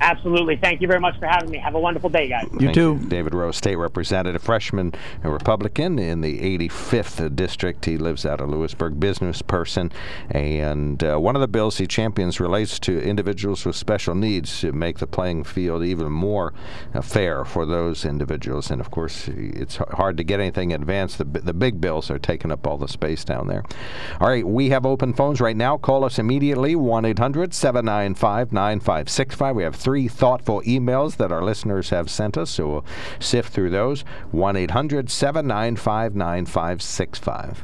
Absolutely. Thank you very much for having me. Have a wonderful day, guys. You Thank too. David Rowe, State Representative, freshman and Republican in the 85th District. He lives out of Lewisburg, business person. And uh, one of the bills he champions relates to individuals with special needs to make the playing field even more uh, fair for those individuals. And of course, it's hard to get anything advanced. The, the big bills are taking up all the space down there. All right, we have open phones right now. Call us immediately 1 800 795 9565. We have three thoughtful emails that our listeners have sent us, so we'll sift through those. 1 800 795 9565.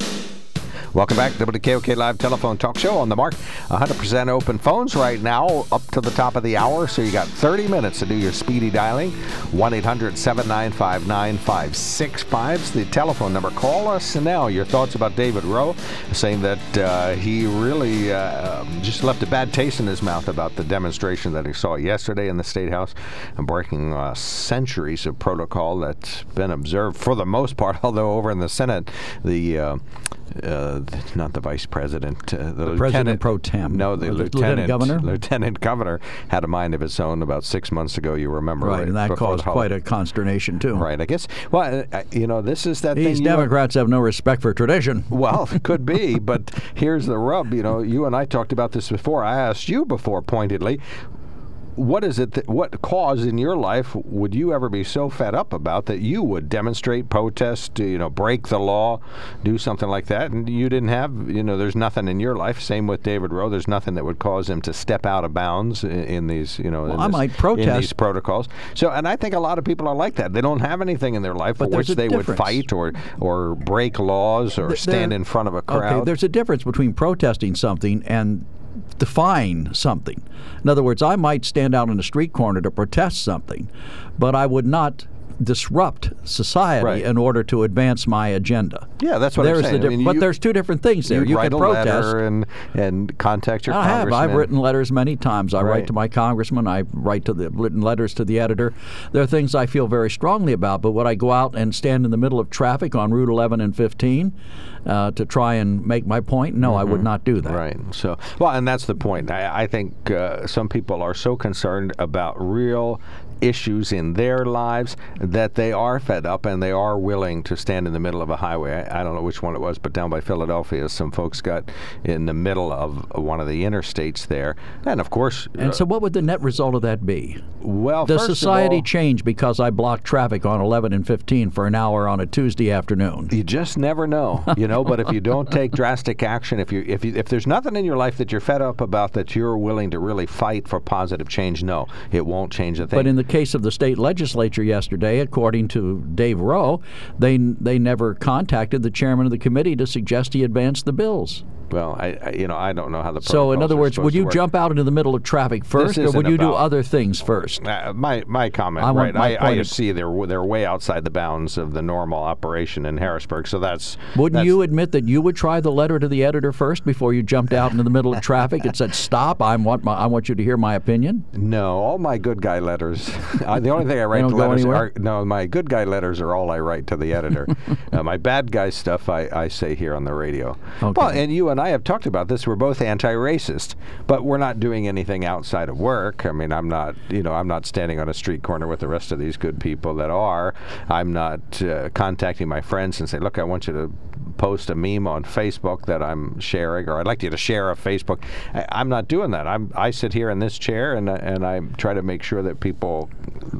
Thank you. Welcome back to the WKOK Live Telephone Talk Show on the mark. 100% open phones right now up to the top of the hour, so you got 30 minutes to do your speedy dialing. 1 800 795 9565 is the telephone number. Call us now. Your thoughts about David Rowe, saying that uh, he really uh, just left a bad taste in his mouth about the demonstration that he saw yesterday in the State House, and breaking uh, centuries of protocol that's been observed for the most part, although over in the Senate, the uh, not the vice president, uh, the, president lieutenant pro tem. No, the Uh, lieutenant, lieutenant governor? Lieutenant governor had a mind of its own about six months ago. You remember, Right, and that caused quite a consternation too. Right, I guess. Well, uh, you know, this is that These thing. you- Democrats have no respect for tradition. well, it could be, but here's the rub. You know, you and I talked about this before. I asked you before pointedly, what is it that what cause in your life would you ever be so fed up about that you would demonstrate, protest, you know, break the law, do something like that, and you didn't have, you know, there's nothing in your life. Same with David Rowe. There's nothing that would cause him to step out of bounds in, in these, you know, in, I this- might protest. these protocols. So, and I think a lot of people are like that. They don't have anything in their life But for which they would fight or or break laws or There- stand in front of a crowd. Okay, there's a difference between protesting something and defying something. In other words, I might stand out in a street corner to protest something, but I would not disrupt society Right. in order to advance my agenda. Yeah, that's what I'm there's saying. I The diff- mean, but you- there's two different things there. You can a protest. letter and and contact your I have. I've written letters many times. I Right. write to my congressman. I write to the written letters to the editor. There are things I feel very strongly about. But would I go out and stand in the middle of traffic on Route 11 and 15 uh, to try and make my point? No, I would not do that. Mm-hmm. Right. So, well, and that's the point. I, I think uh, some people are so concerned about real issues in their lives that they are fed up and they are willing to stand in the middle of a highway. I, I don't know which one it was, but down by Philadelphia, some folks got in the middle of one of the interstates there, and of course. And uh, so, what would the net result of that be? Well, does society all- change because I blocked traffic on 11 and 15 for an hour on a Tuesday afternoon? You just never know, you know. but if you don't take drastic action, if you if you if there's nothing in your life that you're fed up about that you're willing to really fight for positive change, no, it won't change a thing. But in the case of the state legislature yesterday, according to Dave Rowe, they they never contacted the chairman of the committee to suggest he advance the bills. Well, I, I you know I don't know how the So, in other words, would you jump out into the middle of traffic first, or would you do other things first? Uh, my my comment, I right? my I, I see they're they're way outside the bounds of the normal operation in Harrisburg, so that's Wouldn't that's- you admit that you would try the letter to the editor first before you jumped out into the middle of traffic and said, "Stop! I want my, I want you to hear my opinion." No, all my good guy letters. uh, the only thing I write to go letters anywhere? are no. My good guy letters are all I write to the editor. uh, my bad guy stuff I, I say here on the radio. Okay. Well, and you and I have talked about this. We're both anti-racist, but we're not doing anything outside of work. I mean, I'm not. You know, I'm not standing on a street corner with the rest of these good people that are. I'm not uh, contacting my friends and say, look, I want you to post a meme on Facebook that I'm sharing, or I'd like you to share a Facebook. I, I'm not doing that. I'm I sit here in this chair and and I try to make sure that people,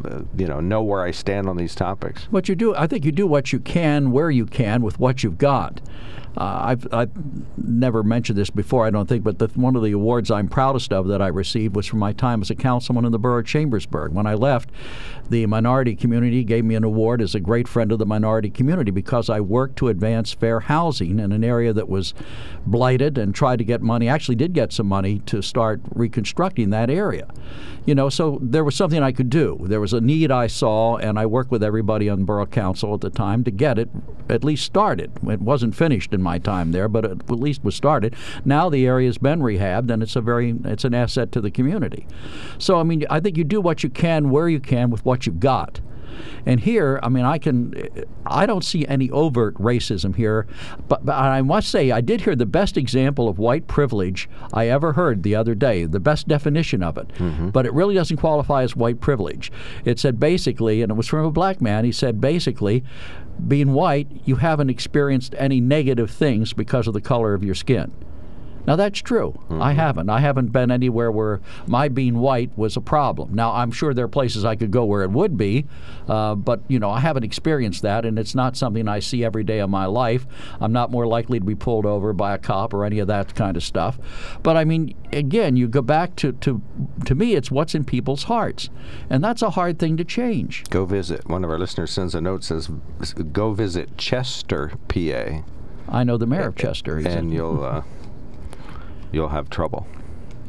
uh, you know, know where I stand on these topics. What you do, I think you do what you can where you can with what you've got. Uh, I've, I've never mentioned this before, I don't think, but the, one of the awards I'm proudest of that I received was from my time as a councilman in the borough of Chambersburg. When I left, the minority community gave me an award as a great friend of the minority community because I worked to advance fair housing in an area that was blighted and tried to get money. Actually, did get some money to start reconstructing that area. You know, so there was something I could do. There was a need I saw, and I worked with everybody on borough council at the time to get it at least started. It wasn't finished in my time there, but at least was started. Now the area's been rehabbed, and it's a very it's an asset to the community. So I mean, I think you do what you can where you can with what you've got. And here, I mean, I can, I don't see any overt racism here, but, but I must say, I did hear the best example of white privilege I ever heard the other day, the best definition of it. Mm-hmm. But it really doesn't qualify as white privilege. It said basically, and it was from a black man, he said basically, being white, you haven't experienced any negative things because of the color of your skin. Now that's true. I haven't. I haven't been anywhere where my being white was a problem. Now I'm sure there are places I could go where it would be, uh, but you know I haven't experienced that, and it's not something I see every day of my life. I'm not more likely to be pulled over by a cop or any of that kind of stuff. But I mean, again, you go back to to to me, it's what's in people's hearts, and that's a hard thing to change. Go visit. One of our listeners sends a note says, "Go visit Chester, PA, I know the mayor of Chester. He's and you'll uh, you'll have trouble."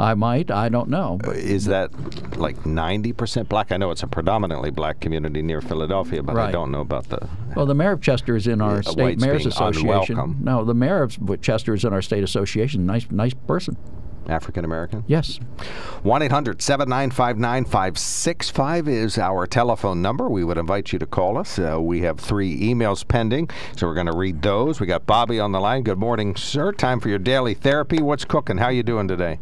I might. I don't know. Uh, is that like 90% black? I know it's a predominantly black community near Philadelphia, but I don't know about the. Well, the mayor of Chester is in our state mayors association. unwelcome. No, the mayor of Chester is in our state association. Nice, nice person. African American? Yes. 1 800 795 9565 is our telephone number. We would invite you to call us. Uh, we have three emails pending, so we're going to read those. We got Bobby on the line. Good morning, sir. Time for your daily therapy. What's cooking? How you doing today?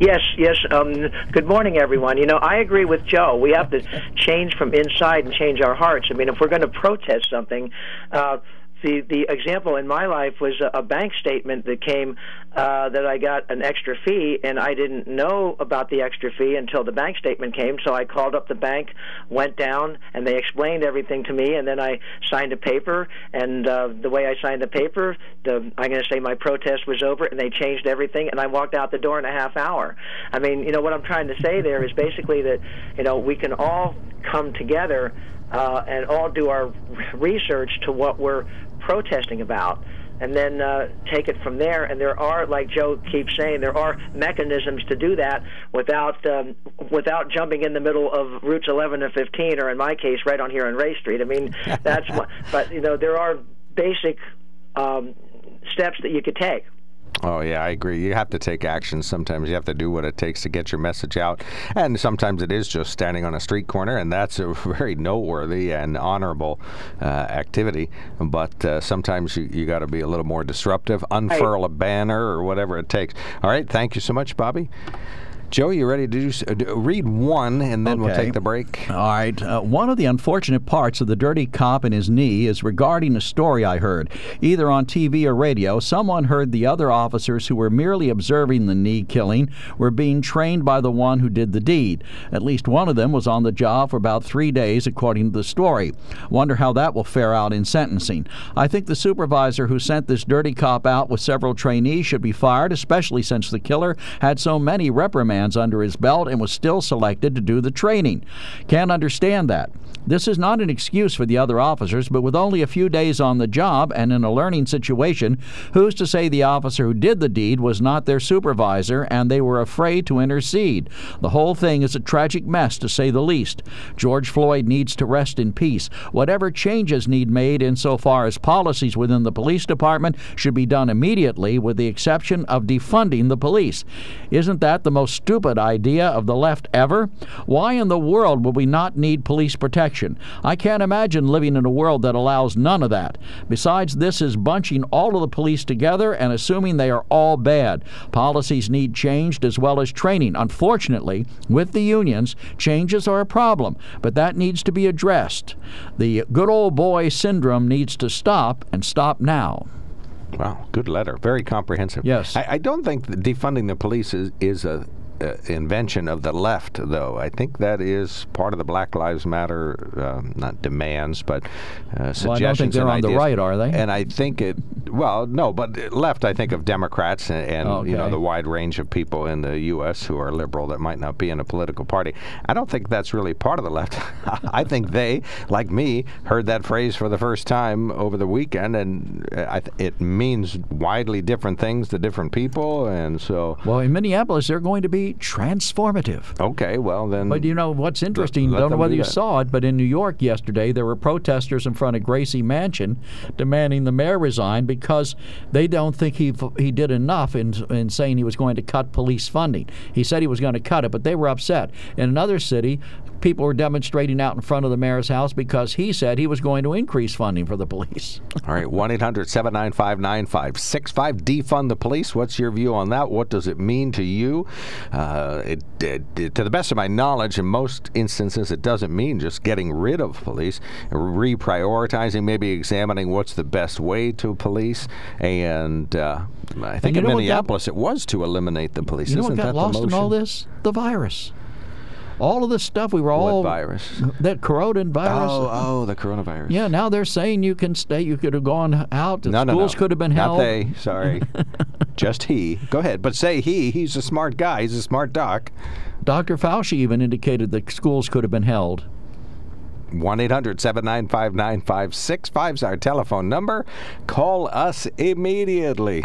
Yes, yes. Um, good morning, everyone. You know, I agree with Joe. We have to change from inside and change our hearts. I mean, if we're going to protest something, uh, the the example in my life was a, a bank statement that came uh, that I got an extra fee, and I didn't know about the extra fee until the bank statement came. So I called up the bank, went down, and they explained everything to me, and then I signed a paper. And uh, the way I signed the paper, the I'm going to say my protest was over, and they changed everything, and I walked out the door in a half hour. I mean, you know what I'm trying to say there is basically that you know we can all come together uh, and all do our research to what we're protesting about and then uh, take it from there. And there are, like Joe keeps saying, there are mechanisms to do that without um, without jumping in the middle of routes 11 and 15, or in my case, right on here on Ray Street. I mean, that's what. But you know, there are basic um, steps that you could take. Oh, yeah, I agree. You have to take action. Sometimes you have to do what it takes to get your message out. And sometimes it is just standing on a street corner, and that's a very noteworthy and honorable uh, activity. But uh, sometimes you, you got to be a little more disruptive, unfurl a banner or whatever it takes. All right, thank you so much, Bobby. Joe, you ready to do, uh, read one, and then we'll take the break. All right. Uh, one of the unfortunate parts of the dirty cop and his knee is regarding a story I heard. Either on TV or radio, someone heard the other officers who were merely observing the knee killing were being trained by the one who did the deed. At least one of them was on the job for about three days, according to the story. Wonder how that will fare out in sentencing. I think the supervisor who sent this dirty cop out with several trainees should be fired, especially since the killer had so many reprimands under his belt and was still selected to do the training. Can't understand that. This is not an excuse for the other officers, but with only a few days on the job and in a learning situation, who's to say the officer who did the deed was not their supervisor and they were afraid to intercede? The whole thing is a tragic mess, to say the least. George Floyd needs to rest in peace. Whatever changes need made insofar as policies within the police department should be done immediately, with the exception of defunding the police. Isn't that the most stupid idea of the left ever? Why in the world would we not need police protection? I can't imagine living in a world that allows none of that. Besides, this is bunching all of the police together and assuming they are all bad. Policies need changed as well as training. Unfortunately, with the unions, changes are a problem, but that needs to be addressed. The good old boy syndrome needs to stop and stop now. Wow, good letter. Very comprehensive. Yes. I, I don't think defunding the police is, is a uh, invention of the left, though. I think that is part of the Black Lives Matter, um, not demands, but uh, suggestions. Well, I don't think they're on the ideas. right, are they? And I think it, well, no, but left, I think of Democrats and, and you know the wide range of people in the U.S. who are liberal that might not be in a political party. I don't think that's really part of the left. I think they, like me, heard that phrase for the first time over the weekend, and uh, I th- it means widely different things to different people, and so. Well, in Minneapolis, they're going to be transformative. Okay, well then. But you know what's interesting? let Don't know whether you saw it, but in New York yesterday, there were protesters in front of Gracie Mansion demanding the mayor resign because they don't think he he did enough in in saying he was going to cut police funding. He said he was going to cut it, but they were upset. In another city, people were demonstrating out in front of the mayor's house because he said he was going to increase funding for the police. All right, 1 800 795 9565. Defund the police. What's your view on that? What does it mean to you? Uh, it, it, to the best of my knowledge, in most instances, it doesn't mean just getting rid of police, reprioritizing, maybe examining what's the best way to police. And uh, I think you in what got- Minneapolis, it was to eliminate the police. You know what Isn't got that lost in all this? The virus. All of this stuff we were all virus? That coronavirus. Oh, oh, the coronavirus. Yeah, now they're saying you can stay. You could have gone out. No, no, schools no. could have been held. Not they. Sorry. Just he. Go ahead. But say he. He's a smart guy. He's a smart doc. Dr. Fauci even indicated that schools could have been held. 1 800 795 9565 is our telephone number. Call us immediately.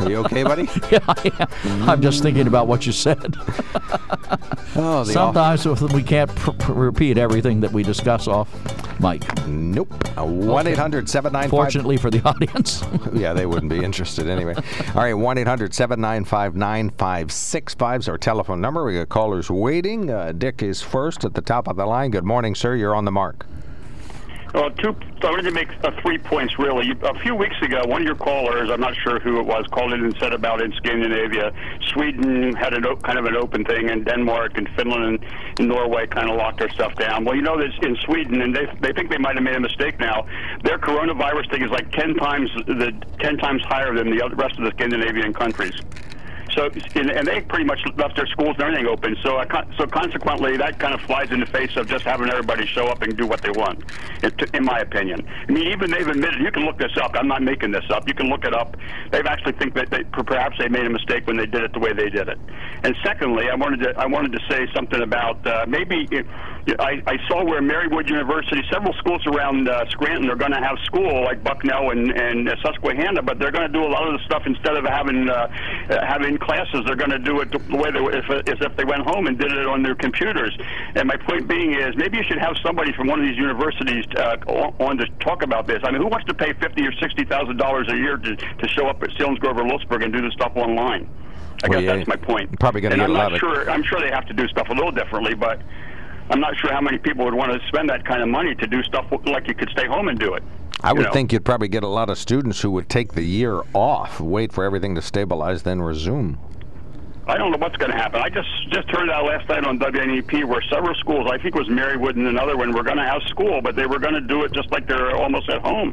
Are you okay, buddy? yeah, I am. I'm just thinking about what you said. Oh, the Sometimes we can't pr- pr- repeat everything that we discuss off mic. Nope. 1 800 795 Fortunately for the audience. yeah, they wouldn't be interested anyway. All right, 1 800 795 9565 is our telephone number. We got callers waiting. Uh, Dick is first at the top of the line. Good morning, sir. You're on the mark. Well, two. I wanted to make uh, three points really. A few weeks ago, one of your callers, I'm not sure who it was, called in and said about in Scandinavia, Sweden had o- kind of an open thing, and Denmark and Finland and, Norway kind of locked their stuff down. Well, you know this in Sweden, and they they think they might have made a mistake now. Their coronavirus thing is like ten times the ten times higher than the other, rest of the Scandinavian countries. So, and, and they pretty much left their schools and everything open. So, I, so consequently, that kind of flies in the face of just having everybody show up and do what they want, in my opinion. I mean, even they've admitted. You can look this up. I'm not making this up. You can look it up. They've actually think that they, perhaps they made a mistake when they did it the way they did it. And secondly, I wanted to I wanted to say something about uh, maybe. It, I, I saw where Marywood University, several schools around uh, Scranton are going to have school like Bucknell and, and uh, Susquehanna, but they're going to do a lot of the stuff instead of having uh, uh, having classes. They're going to do it the way they if, as if they went home and did it on their computers. And my point being is maybe you should have somebody from one of these universities uh, on to talk about this. I mean, who wants to pay fifty or sixty thousand dollars a year to to show up at Selinsgrove or Lewisburg and do this stuff online? I Well, guess yeah, that's my point. probably gonna and get I'm a lot of- sure. I'm sure they have to do stuff a little differently, but I'm not sure how many people would want to spend that kind of money to do stuff like you could stay home and do it. I would know? think you'd probably get a lot of students who would take the year off, wait for everything to stabilize, then resume. I don't know what's going to happen. I just just heard that last night on WNEP where several schools, I think it was Marywood and another one, were going to have school, but they were going to do it just like they're almost at home.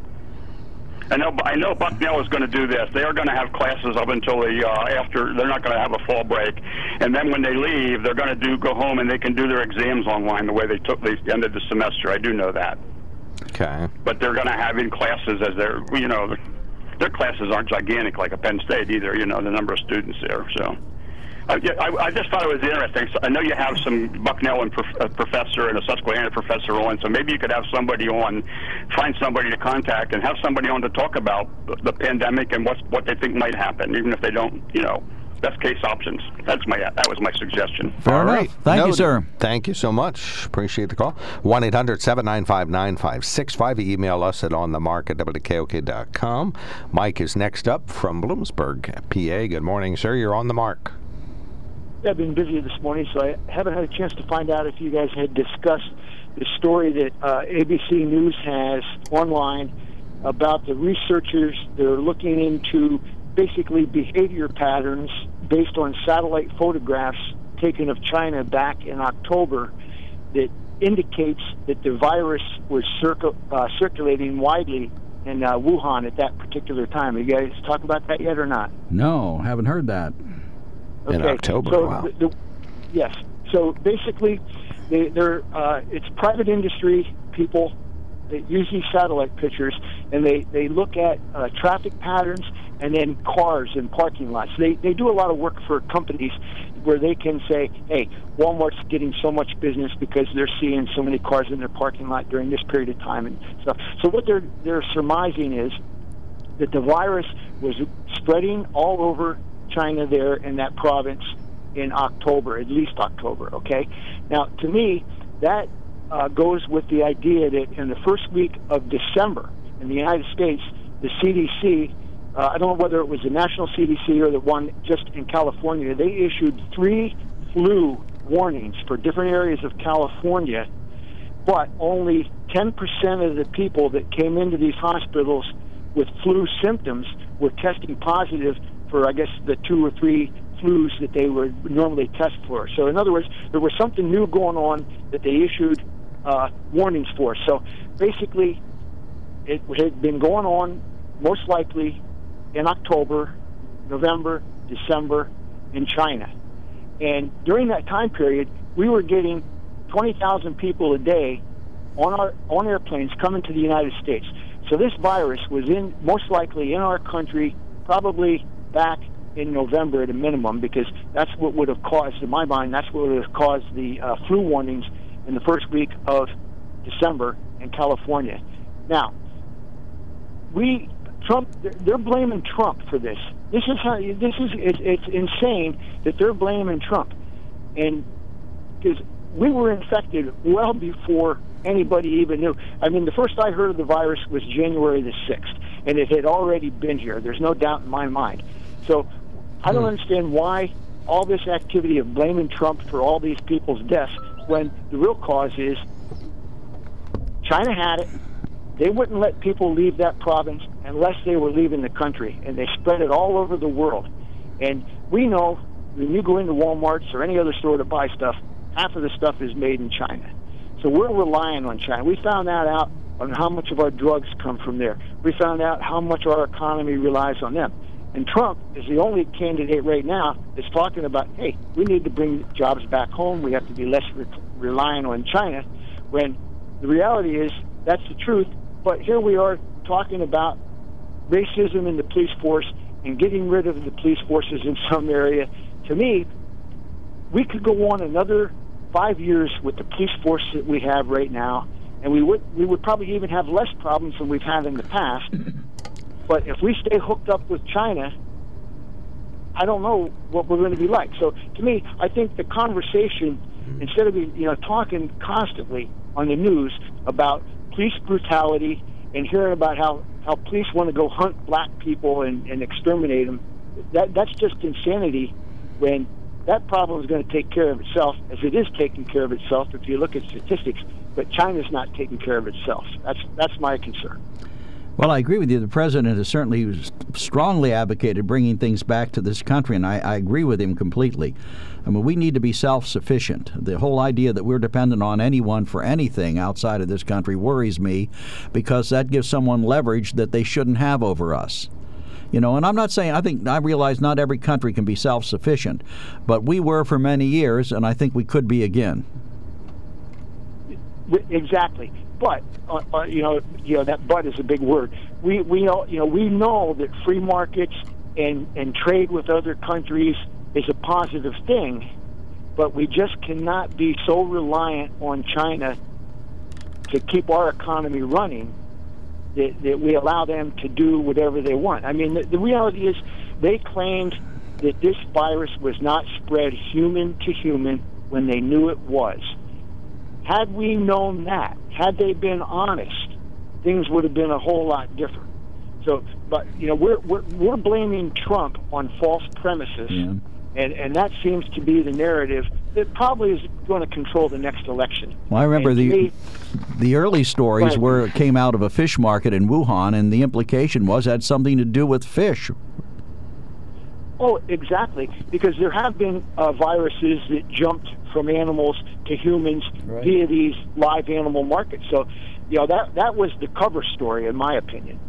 I know. I know Bucknell is going to do this. They are going to have classes up until the uh, after. They're not going to have a fall break, and then when they leave, they're going to do go home and they can do their exams online the way they took they ended the semester. I do know that. Okay. but they're going to have in classes as they're you know their classes aren't gigantic like a Penn State either. You know the number of students there. So I, yeah, I, I just thought it was interesting. So I know you have some Bucknell and prof, a professor and a Susquehanna professor on, so maybe you could have somebody on, find somebody to contact, and have somebody on to talk about the, the pandemic and what what they think might happen, even if they don't, you know. Best case options. That's my that was my suggestion. Fair All enough. right. Thank you, sir. Thank you so much. Appreciate the call. 1 800 795 9565. Email us at onthemark at WKOK.com. Mike is next up from Bloomsburg, PA. Good morning, sir. You're on the mark. I've been busy this morning, so I haven't had a chance to find out if you guys had discussed the story that uh, ABC News has online about the researchers that are looking into basically behavior patterns based on satellite photographs taken of China back in October that indicates that the virus was circu- uh, circulating widely in uh, Wuhan at that particular time. Have you guys talked about that yet or not? No, haven't heard that. In October, So wow. the, the, yes. So basically, they, they're uh, it's private industry people that use these satellite pictures, and they they look at uh, traffic patterns and then cars in parking lots. They they do a lot of work for companies where they can say, hey, Walmart's getting so much business because they're seeing so many cars in their parking lot during this period of time and stuff. So what they're they're surmising is that the virus was spreading all over China there in that province in October, at least October, okay? Now, to me, that uh, goes with the idea that in the first week of December in the United States, the CDC, uh, I don't know whether it was the national CDC or the one just in California, they issued three flu warnings for different areas of California but only 10% of the people that came into these hospitals with flu symptoms were testing positive for, I guess, the two or three flus that they would normally test for. So, in other words, there was something new going on that they issued uh, warnings for. So, basically, it had been going on most likely in October, November, December in China. And during that time period, we were getting 20,000 people a day on our on airplanes coming to the United States. So this virus was in most likely in our country probably back in November at a minimum because that's what would have caused, in my mind, that's what would have caused the uh, flu warnings in the first week of December in California. Now, we Trump they're- blaming Trump for this. This is how this is it's, it's insane that they're blaming Trump, and because we were infected well before anybody even knew. I mean, the first I heard of the virus was January the sixth, and it had already been here. There's no doubt in my mind. So I don't hmm. understand why all this activity of blaming Trump for all these people's deaths when the real cause is China had it. they wouldn't let people leave that province unless they were leaving the country, and they spread it all over the world. And we know when you go into Walmart's or any other store to buy stuff, half of the stuff is made in China. So we're relying on China. We found that out on how much of our drugs come from there. We found out how much our economy relies on them. And Trump is the only candidate right now that's talking about, hey, we need to bring jobs back home. We have to be less re- reliant on China. When the reality is that's the truth. But here we are talking about racism in the police force and getting rid of the police forces in some area. To me, we could go on another five years with the police force that we have right now, and we would we would probably even have less problems than we've had in the past. But if we stay hooked up with China, I don't know what we're going to be like. So to me, I think the conversation, mm-hmm. instead of you know talking constantly on the news about police brutality and hearing about how how police want to go hunt black people and, and exterminate them, that that's just insanity. When that problem is going to take care of itself, as it is taking care of itself if you look at statistics. But China's not taking care of itself. That's that's my concern. Well, I agree with you. The president has certainly strongly advocated bringing things back to this country, and I, I agree with him completely. I mean, we need to be self sufficient. The whole idea that we're dependent on anyone for anything outside of this country worries me because that gives someone leverage that they shouldn't have over us. You know, and I'm not saying I think I realize not every country can be self sufficient, but we were for many years, and I think we could be again. Exactly but uh, uh, you know, you know that "but" is a big word. We we know you know we know that free markets and and trade with other countries is a positive thing, but we just cannot be so reliant on China to keep our economy running that, that we allow them to do whatever they want. I mean, the, the reality is they claimed that this virus was not spread human to human when they knew it was. Had we known that, had they been honest, things would have been a whole lot different. So, but you know, we're we're, we're blaming Trump on false premises, yeah. and and that seems to be the narrative that probably is going to control the next election. Well, I remember the me, the early stories where it came out of a fish market in Wuhan, and the implication was it had something to do with fish. Oh, exactly. Because there have been uh, viruses that jumped from animals to humans right. via these live animal markets. So, you know, that that was the cover story, in my opinion.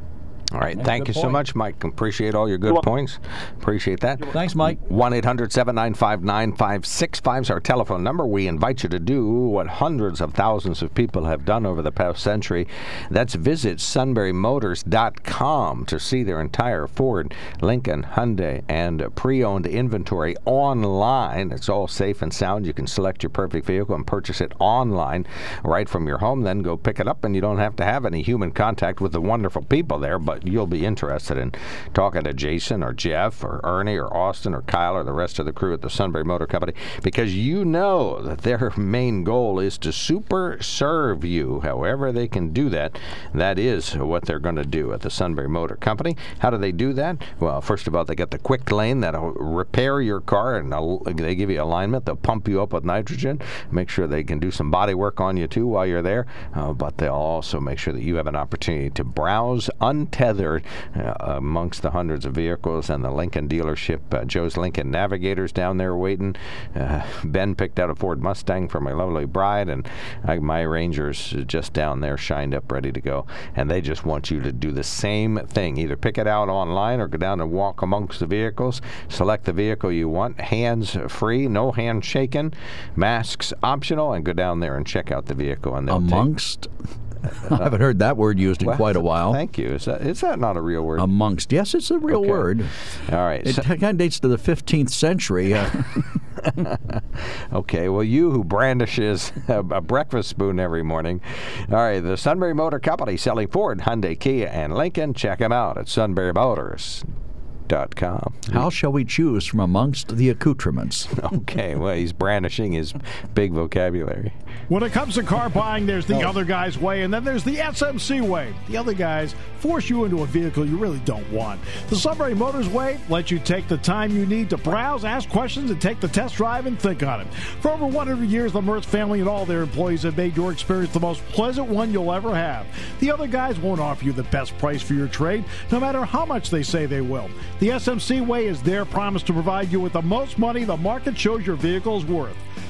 All right. That's Thank you point. so much, Mike. Appreciate all your good points. Appreciate that. Thanks, Mike. 1 800 795 9565 is our telephone number. We invite you to do what hundreds of thousands of people have done over the past century. That's visit sunburymotors.com to see their entire Ford, Lincoln, Hyundai, and pre owned inventory online. It's all safe and sound. You can select your perfect vehicle and purchase it online right from your home. Then go pick it up, and you don't have to have any human contact with the wonderful people there. But you'll be interested in talking to Jason or Jeff or Ernie or Austin or Kyle or the rest of the crew at the Sunbury Motor Company because you know that their main goal is to super serve you. However, they can do that, that is what they're going to do at the Sunbury Motor Company. How do they do that? Well, first of all, they get the quick lane that'll repair your car and they give you alignment. They'll pump you up with nitrogen, make sure they can do some body work on you too while you're there, uh, but they'll also make sure that you have an opportunity to browse untethered uh, amongst the hundreds of vehicles and the Lincoln dealership. Uh, Joe's Lincoln Navigators down there waiting. Uh, ben picked out a Ford Mustang for my lovely bride, and I, my Ranger's just down there, shined up, ready to go. And they just want you to do the same thing. Either pick it out online or go down and walk amongst the vehicles. Select the vehicle you want. Hands free, no hand shaking. Masks optional, and go down there and check out the vehicle. And amongst. I haven't heard that word used in well, quite a while. Thank you. Is that is that not a real word? Amongst. Yes, it's a real okay. word. All right. It so, kind of dates to the 15th century. Uh, okay. Well, you who brandishes a, a, breakfast spoon every morning. All right. The Sunbury Motor Company selling Ford, Hyundai, Kia, and Lincoln. Check them out at Sunbury Motors. mark.com. How shall we choose from amongst the accoutrements? Okay, well, he's brandishing his big vocabulary. When it comes to car buying, there's the other guy's way, and then there's the SMC way. The other guys force you into a vehicle you really don't want. The Sunbury Motors way lets you take the time you need to browse, ask questions, and take the test drive and think on it. For over 100 years, the Mertz family and all their employees have made your experience the most pleasant one you'll ever have. The other guys won't offer you the best price for your trade, no matter how much they say they will. The SMC way is their promise to provide you with the most money the market shows your vehicle is worth.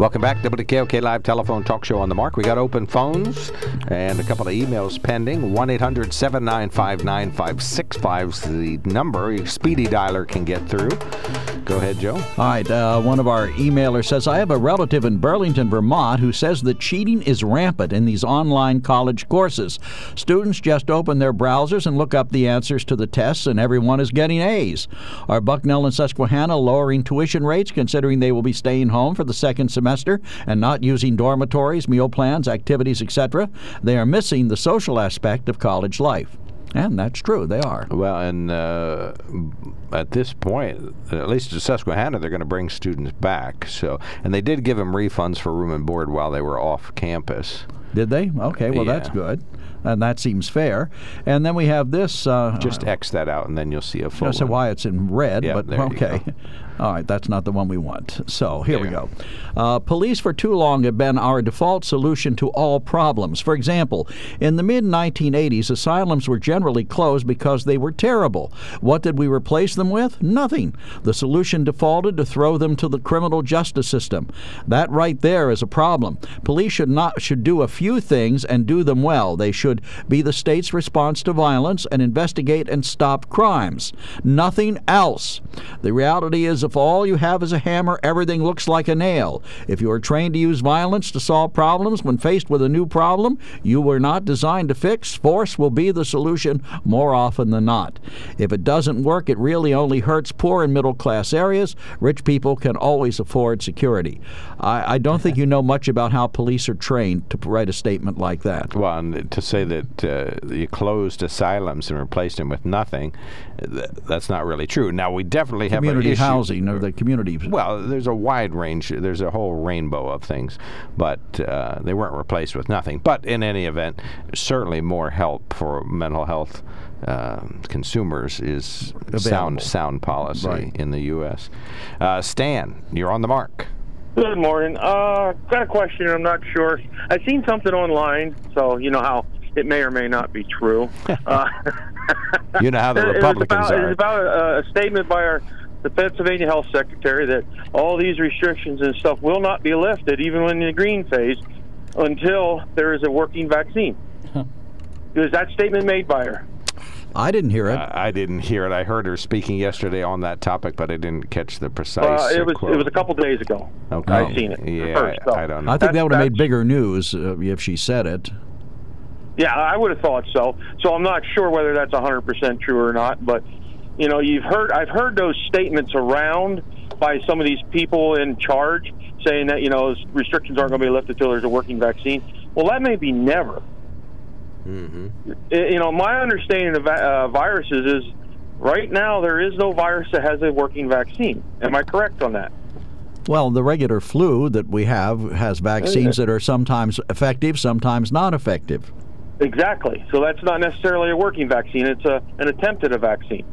Welcome back, to WKOK Live Telephone Talk Show on the Mark. We got open phones and a couple of emails pending. 1 800 795 9565 is the number. Your speedy dialer can get through. Go ahead, Joe. All right. Uh, one of our emailers says I have a relative in Burlington, Vermont, who says that cheating is rampant in these online college courses. Students just open their browsers and look up the answers to the tests, and everyone is getting A's. Are Bucknell and Susquehanna lowering tuition rates, considering they will be staying home for the second semester and not using dormitories, meal plans, activities, etc.? They are missing the social aspect of college life. And that's true, they are. Well, and uh, at this point, at least at Susquehanna, they're going to bring students back. So, and they did give them refunds for room and board while they were off campus. Did they? Okay, well, Yeah. that's good. And that seems fair. And then we have this. Uh, Just X that out, and then you'll see a full. I don't know one. why it's in red, Yeah, but okay. All right, that's not the one we want. So here we go. Uh, police for too long have been our default solution to all problems. For example, in the mid 1980s, asylums were generally closed because they were terrible. What did we replace them with? Nothing. The solution defaulted to throw them to the criminal justice system. That right there is a problem. Police should not should do a few things and do them well. They should be the state's response to violence and investigate and stop crimes. Nothing else. The reality is if all you have is a hammer, everything looks like a nail. If you are trained to use violence to solve problems when faced with a new problem you were not designed to fix, force will be the solution more often than not. If it doesn't work, it really only hurts poor and middle class areas. Rich people can always afford security. I, I don't think you know much about how police are trained to write a statement like that. Well, and to say that uh, you closed asylums and replaced them with nothing, th- that's not really true. Now, we definitely have an Community housing or the community. Well, there's a wide range. There's a whole rainbow of things, but uh, they weren't replaced with nothing. But in any event, certainly more help for mental health uh, consumers is Available. sound sound policy Right. in the U.S. Uh, Stan, you're on the mark. Good morning. Uh, got a question. I'm not sure. I've seen something online, so you know how it may or may not be true. uh, You know how the it Republicans about, It are. was about a, a statement by our the Pennsylvania Health Secretary that all these restrictions and stuff will not be lifted, even when in the green phase, until there is a working vaccine. Was that statement made by her? I didn't hear it. I I didn't hear it. I heard her speaking yesterday on that topic, but I didn't catch the precise. Uh, it uh, was quote. it was a couple days ago. Okay. I've seen it Yeah, first. I, so. I don't know. I think that would have made bigger news uh, if she said it. Yeah, I would have thought so. So I'm not sure whether that's 100% true or not, but you know, you've heard I've heard those statements around by some of these people in charge saying that, you know, restrictions aren't going to be lifted until there's a working vaccine. Well, that may be never. Mm-hmm. You know, my understanding of uh, viruses is right now there is no virus that has a working vaccine. Am I correct on that? Well, the regular flu that we have has vaccines that are sometimes effective, sometimes not effective. Exactly. So that's not necessarily a working vaccine. It's a an attempt at a vaccine.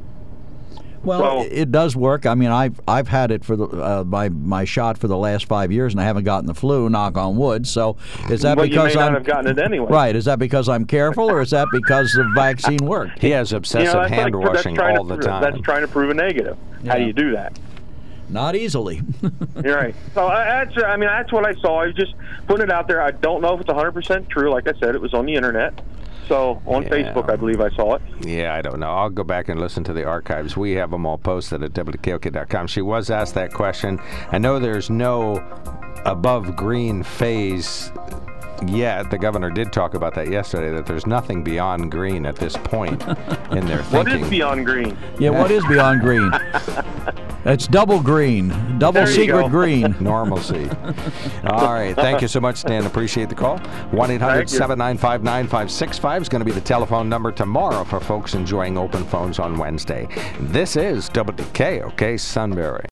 Well, So- it it does work. I mean, I've I've had it for the uh, my my shot for the last five years, and I haven't gotten the flu. Knock on wood. So, is that But you because may not I'm have gotten it anyway. right? Is that because I'm careful, or is that because the vaccine worked? He has You obsessive know, hand like- washing all the prove- time. That's trying to prove a negative. How do you do that? Not easily. You're right. So I, that's, I mean, that's what I saw. I was just putting it out there. I don't know if it's 100% true. Like I said, it was on the internet. So on Yeah. Facebook, I believe I saw it. Yeah, I don't know. I'll go back and listen to the archives. We have them all posted at WKOK.com. She was asked that question. I know there's no above green phase yet. The governor did talk about that yesterday, that there's nothing beyond green at this point in their What thinking. is beyond green? Yeah, what is beyond green? It's double green, double There secret green. Normalcy. All right. Thank you so much, Stan. Appreciate the call. 1 800 795 9565 is going to be the telephone number tomorrow for folks enjoying open phones on Wednesday. This is WKOK Sunbury.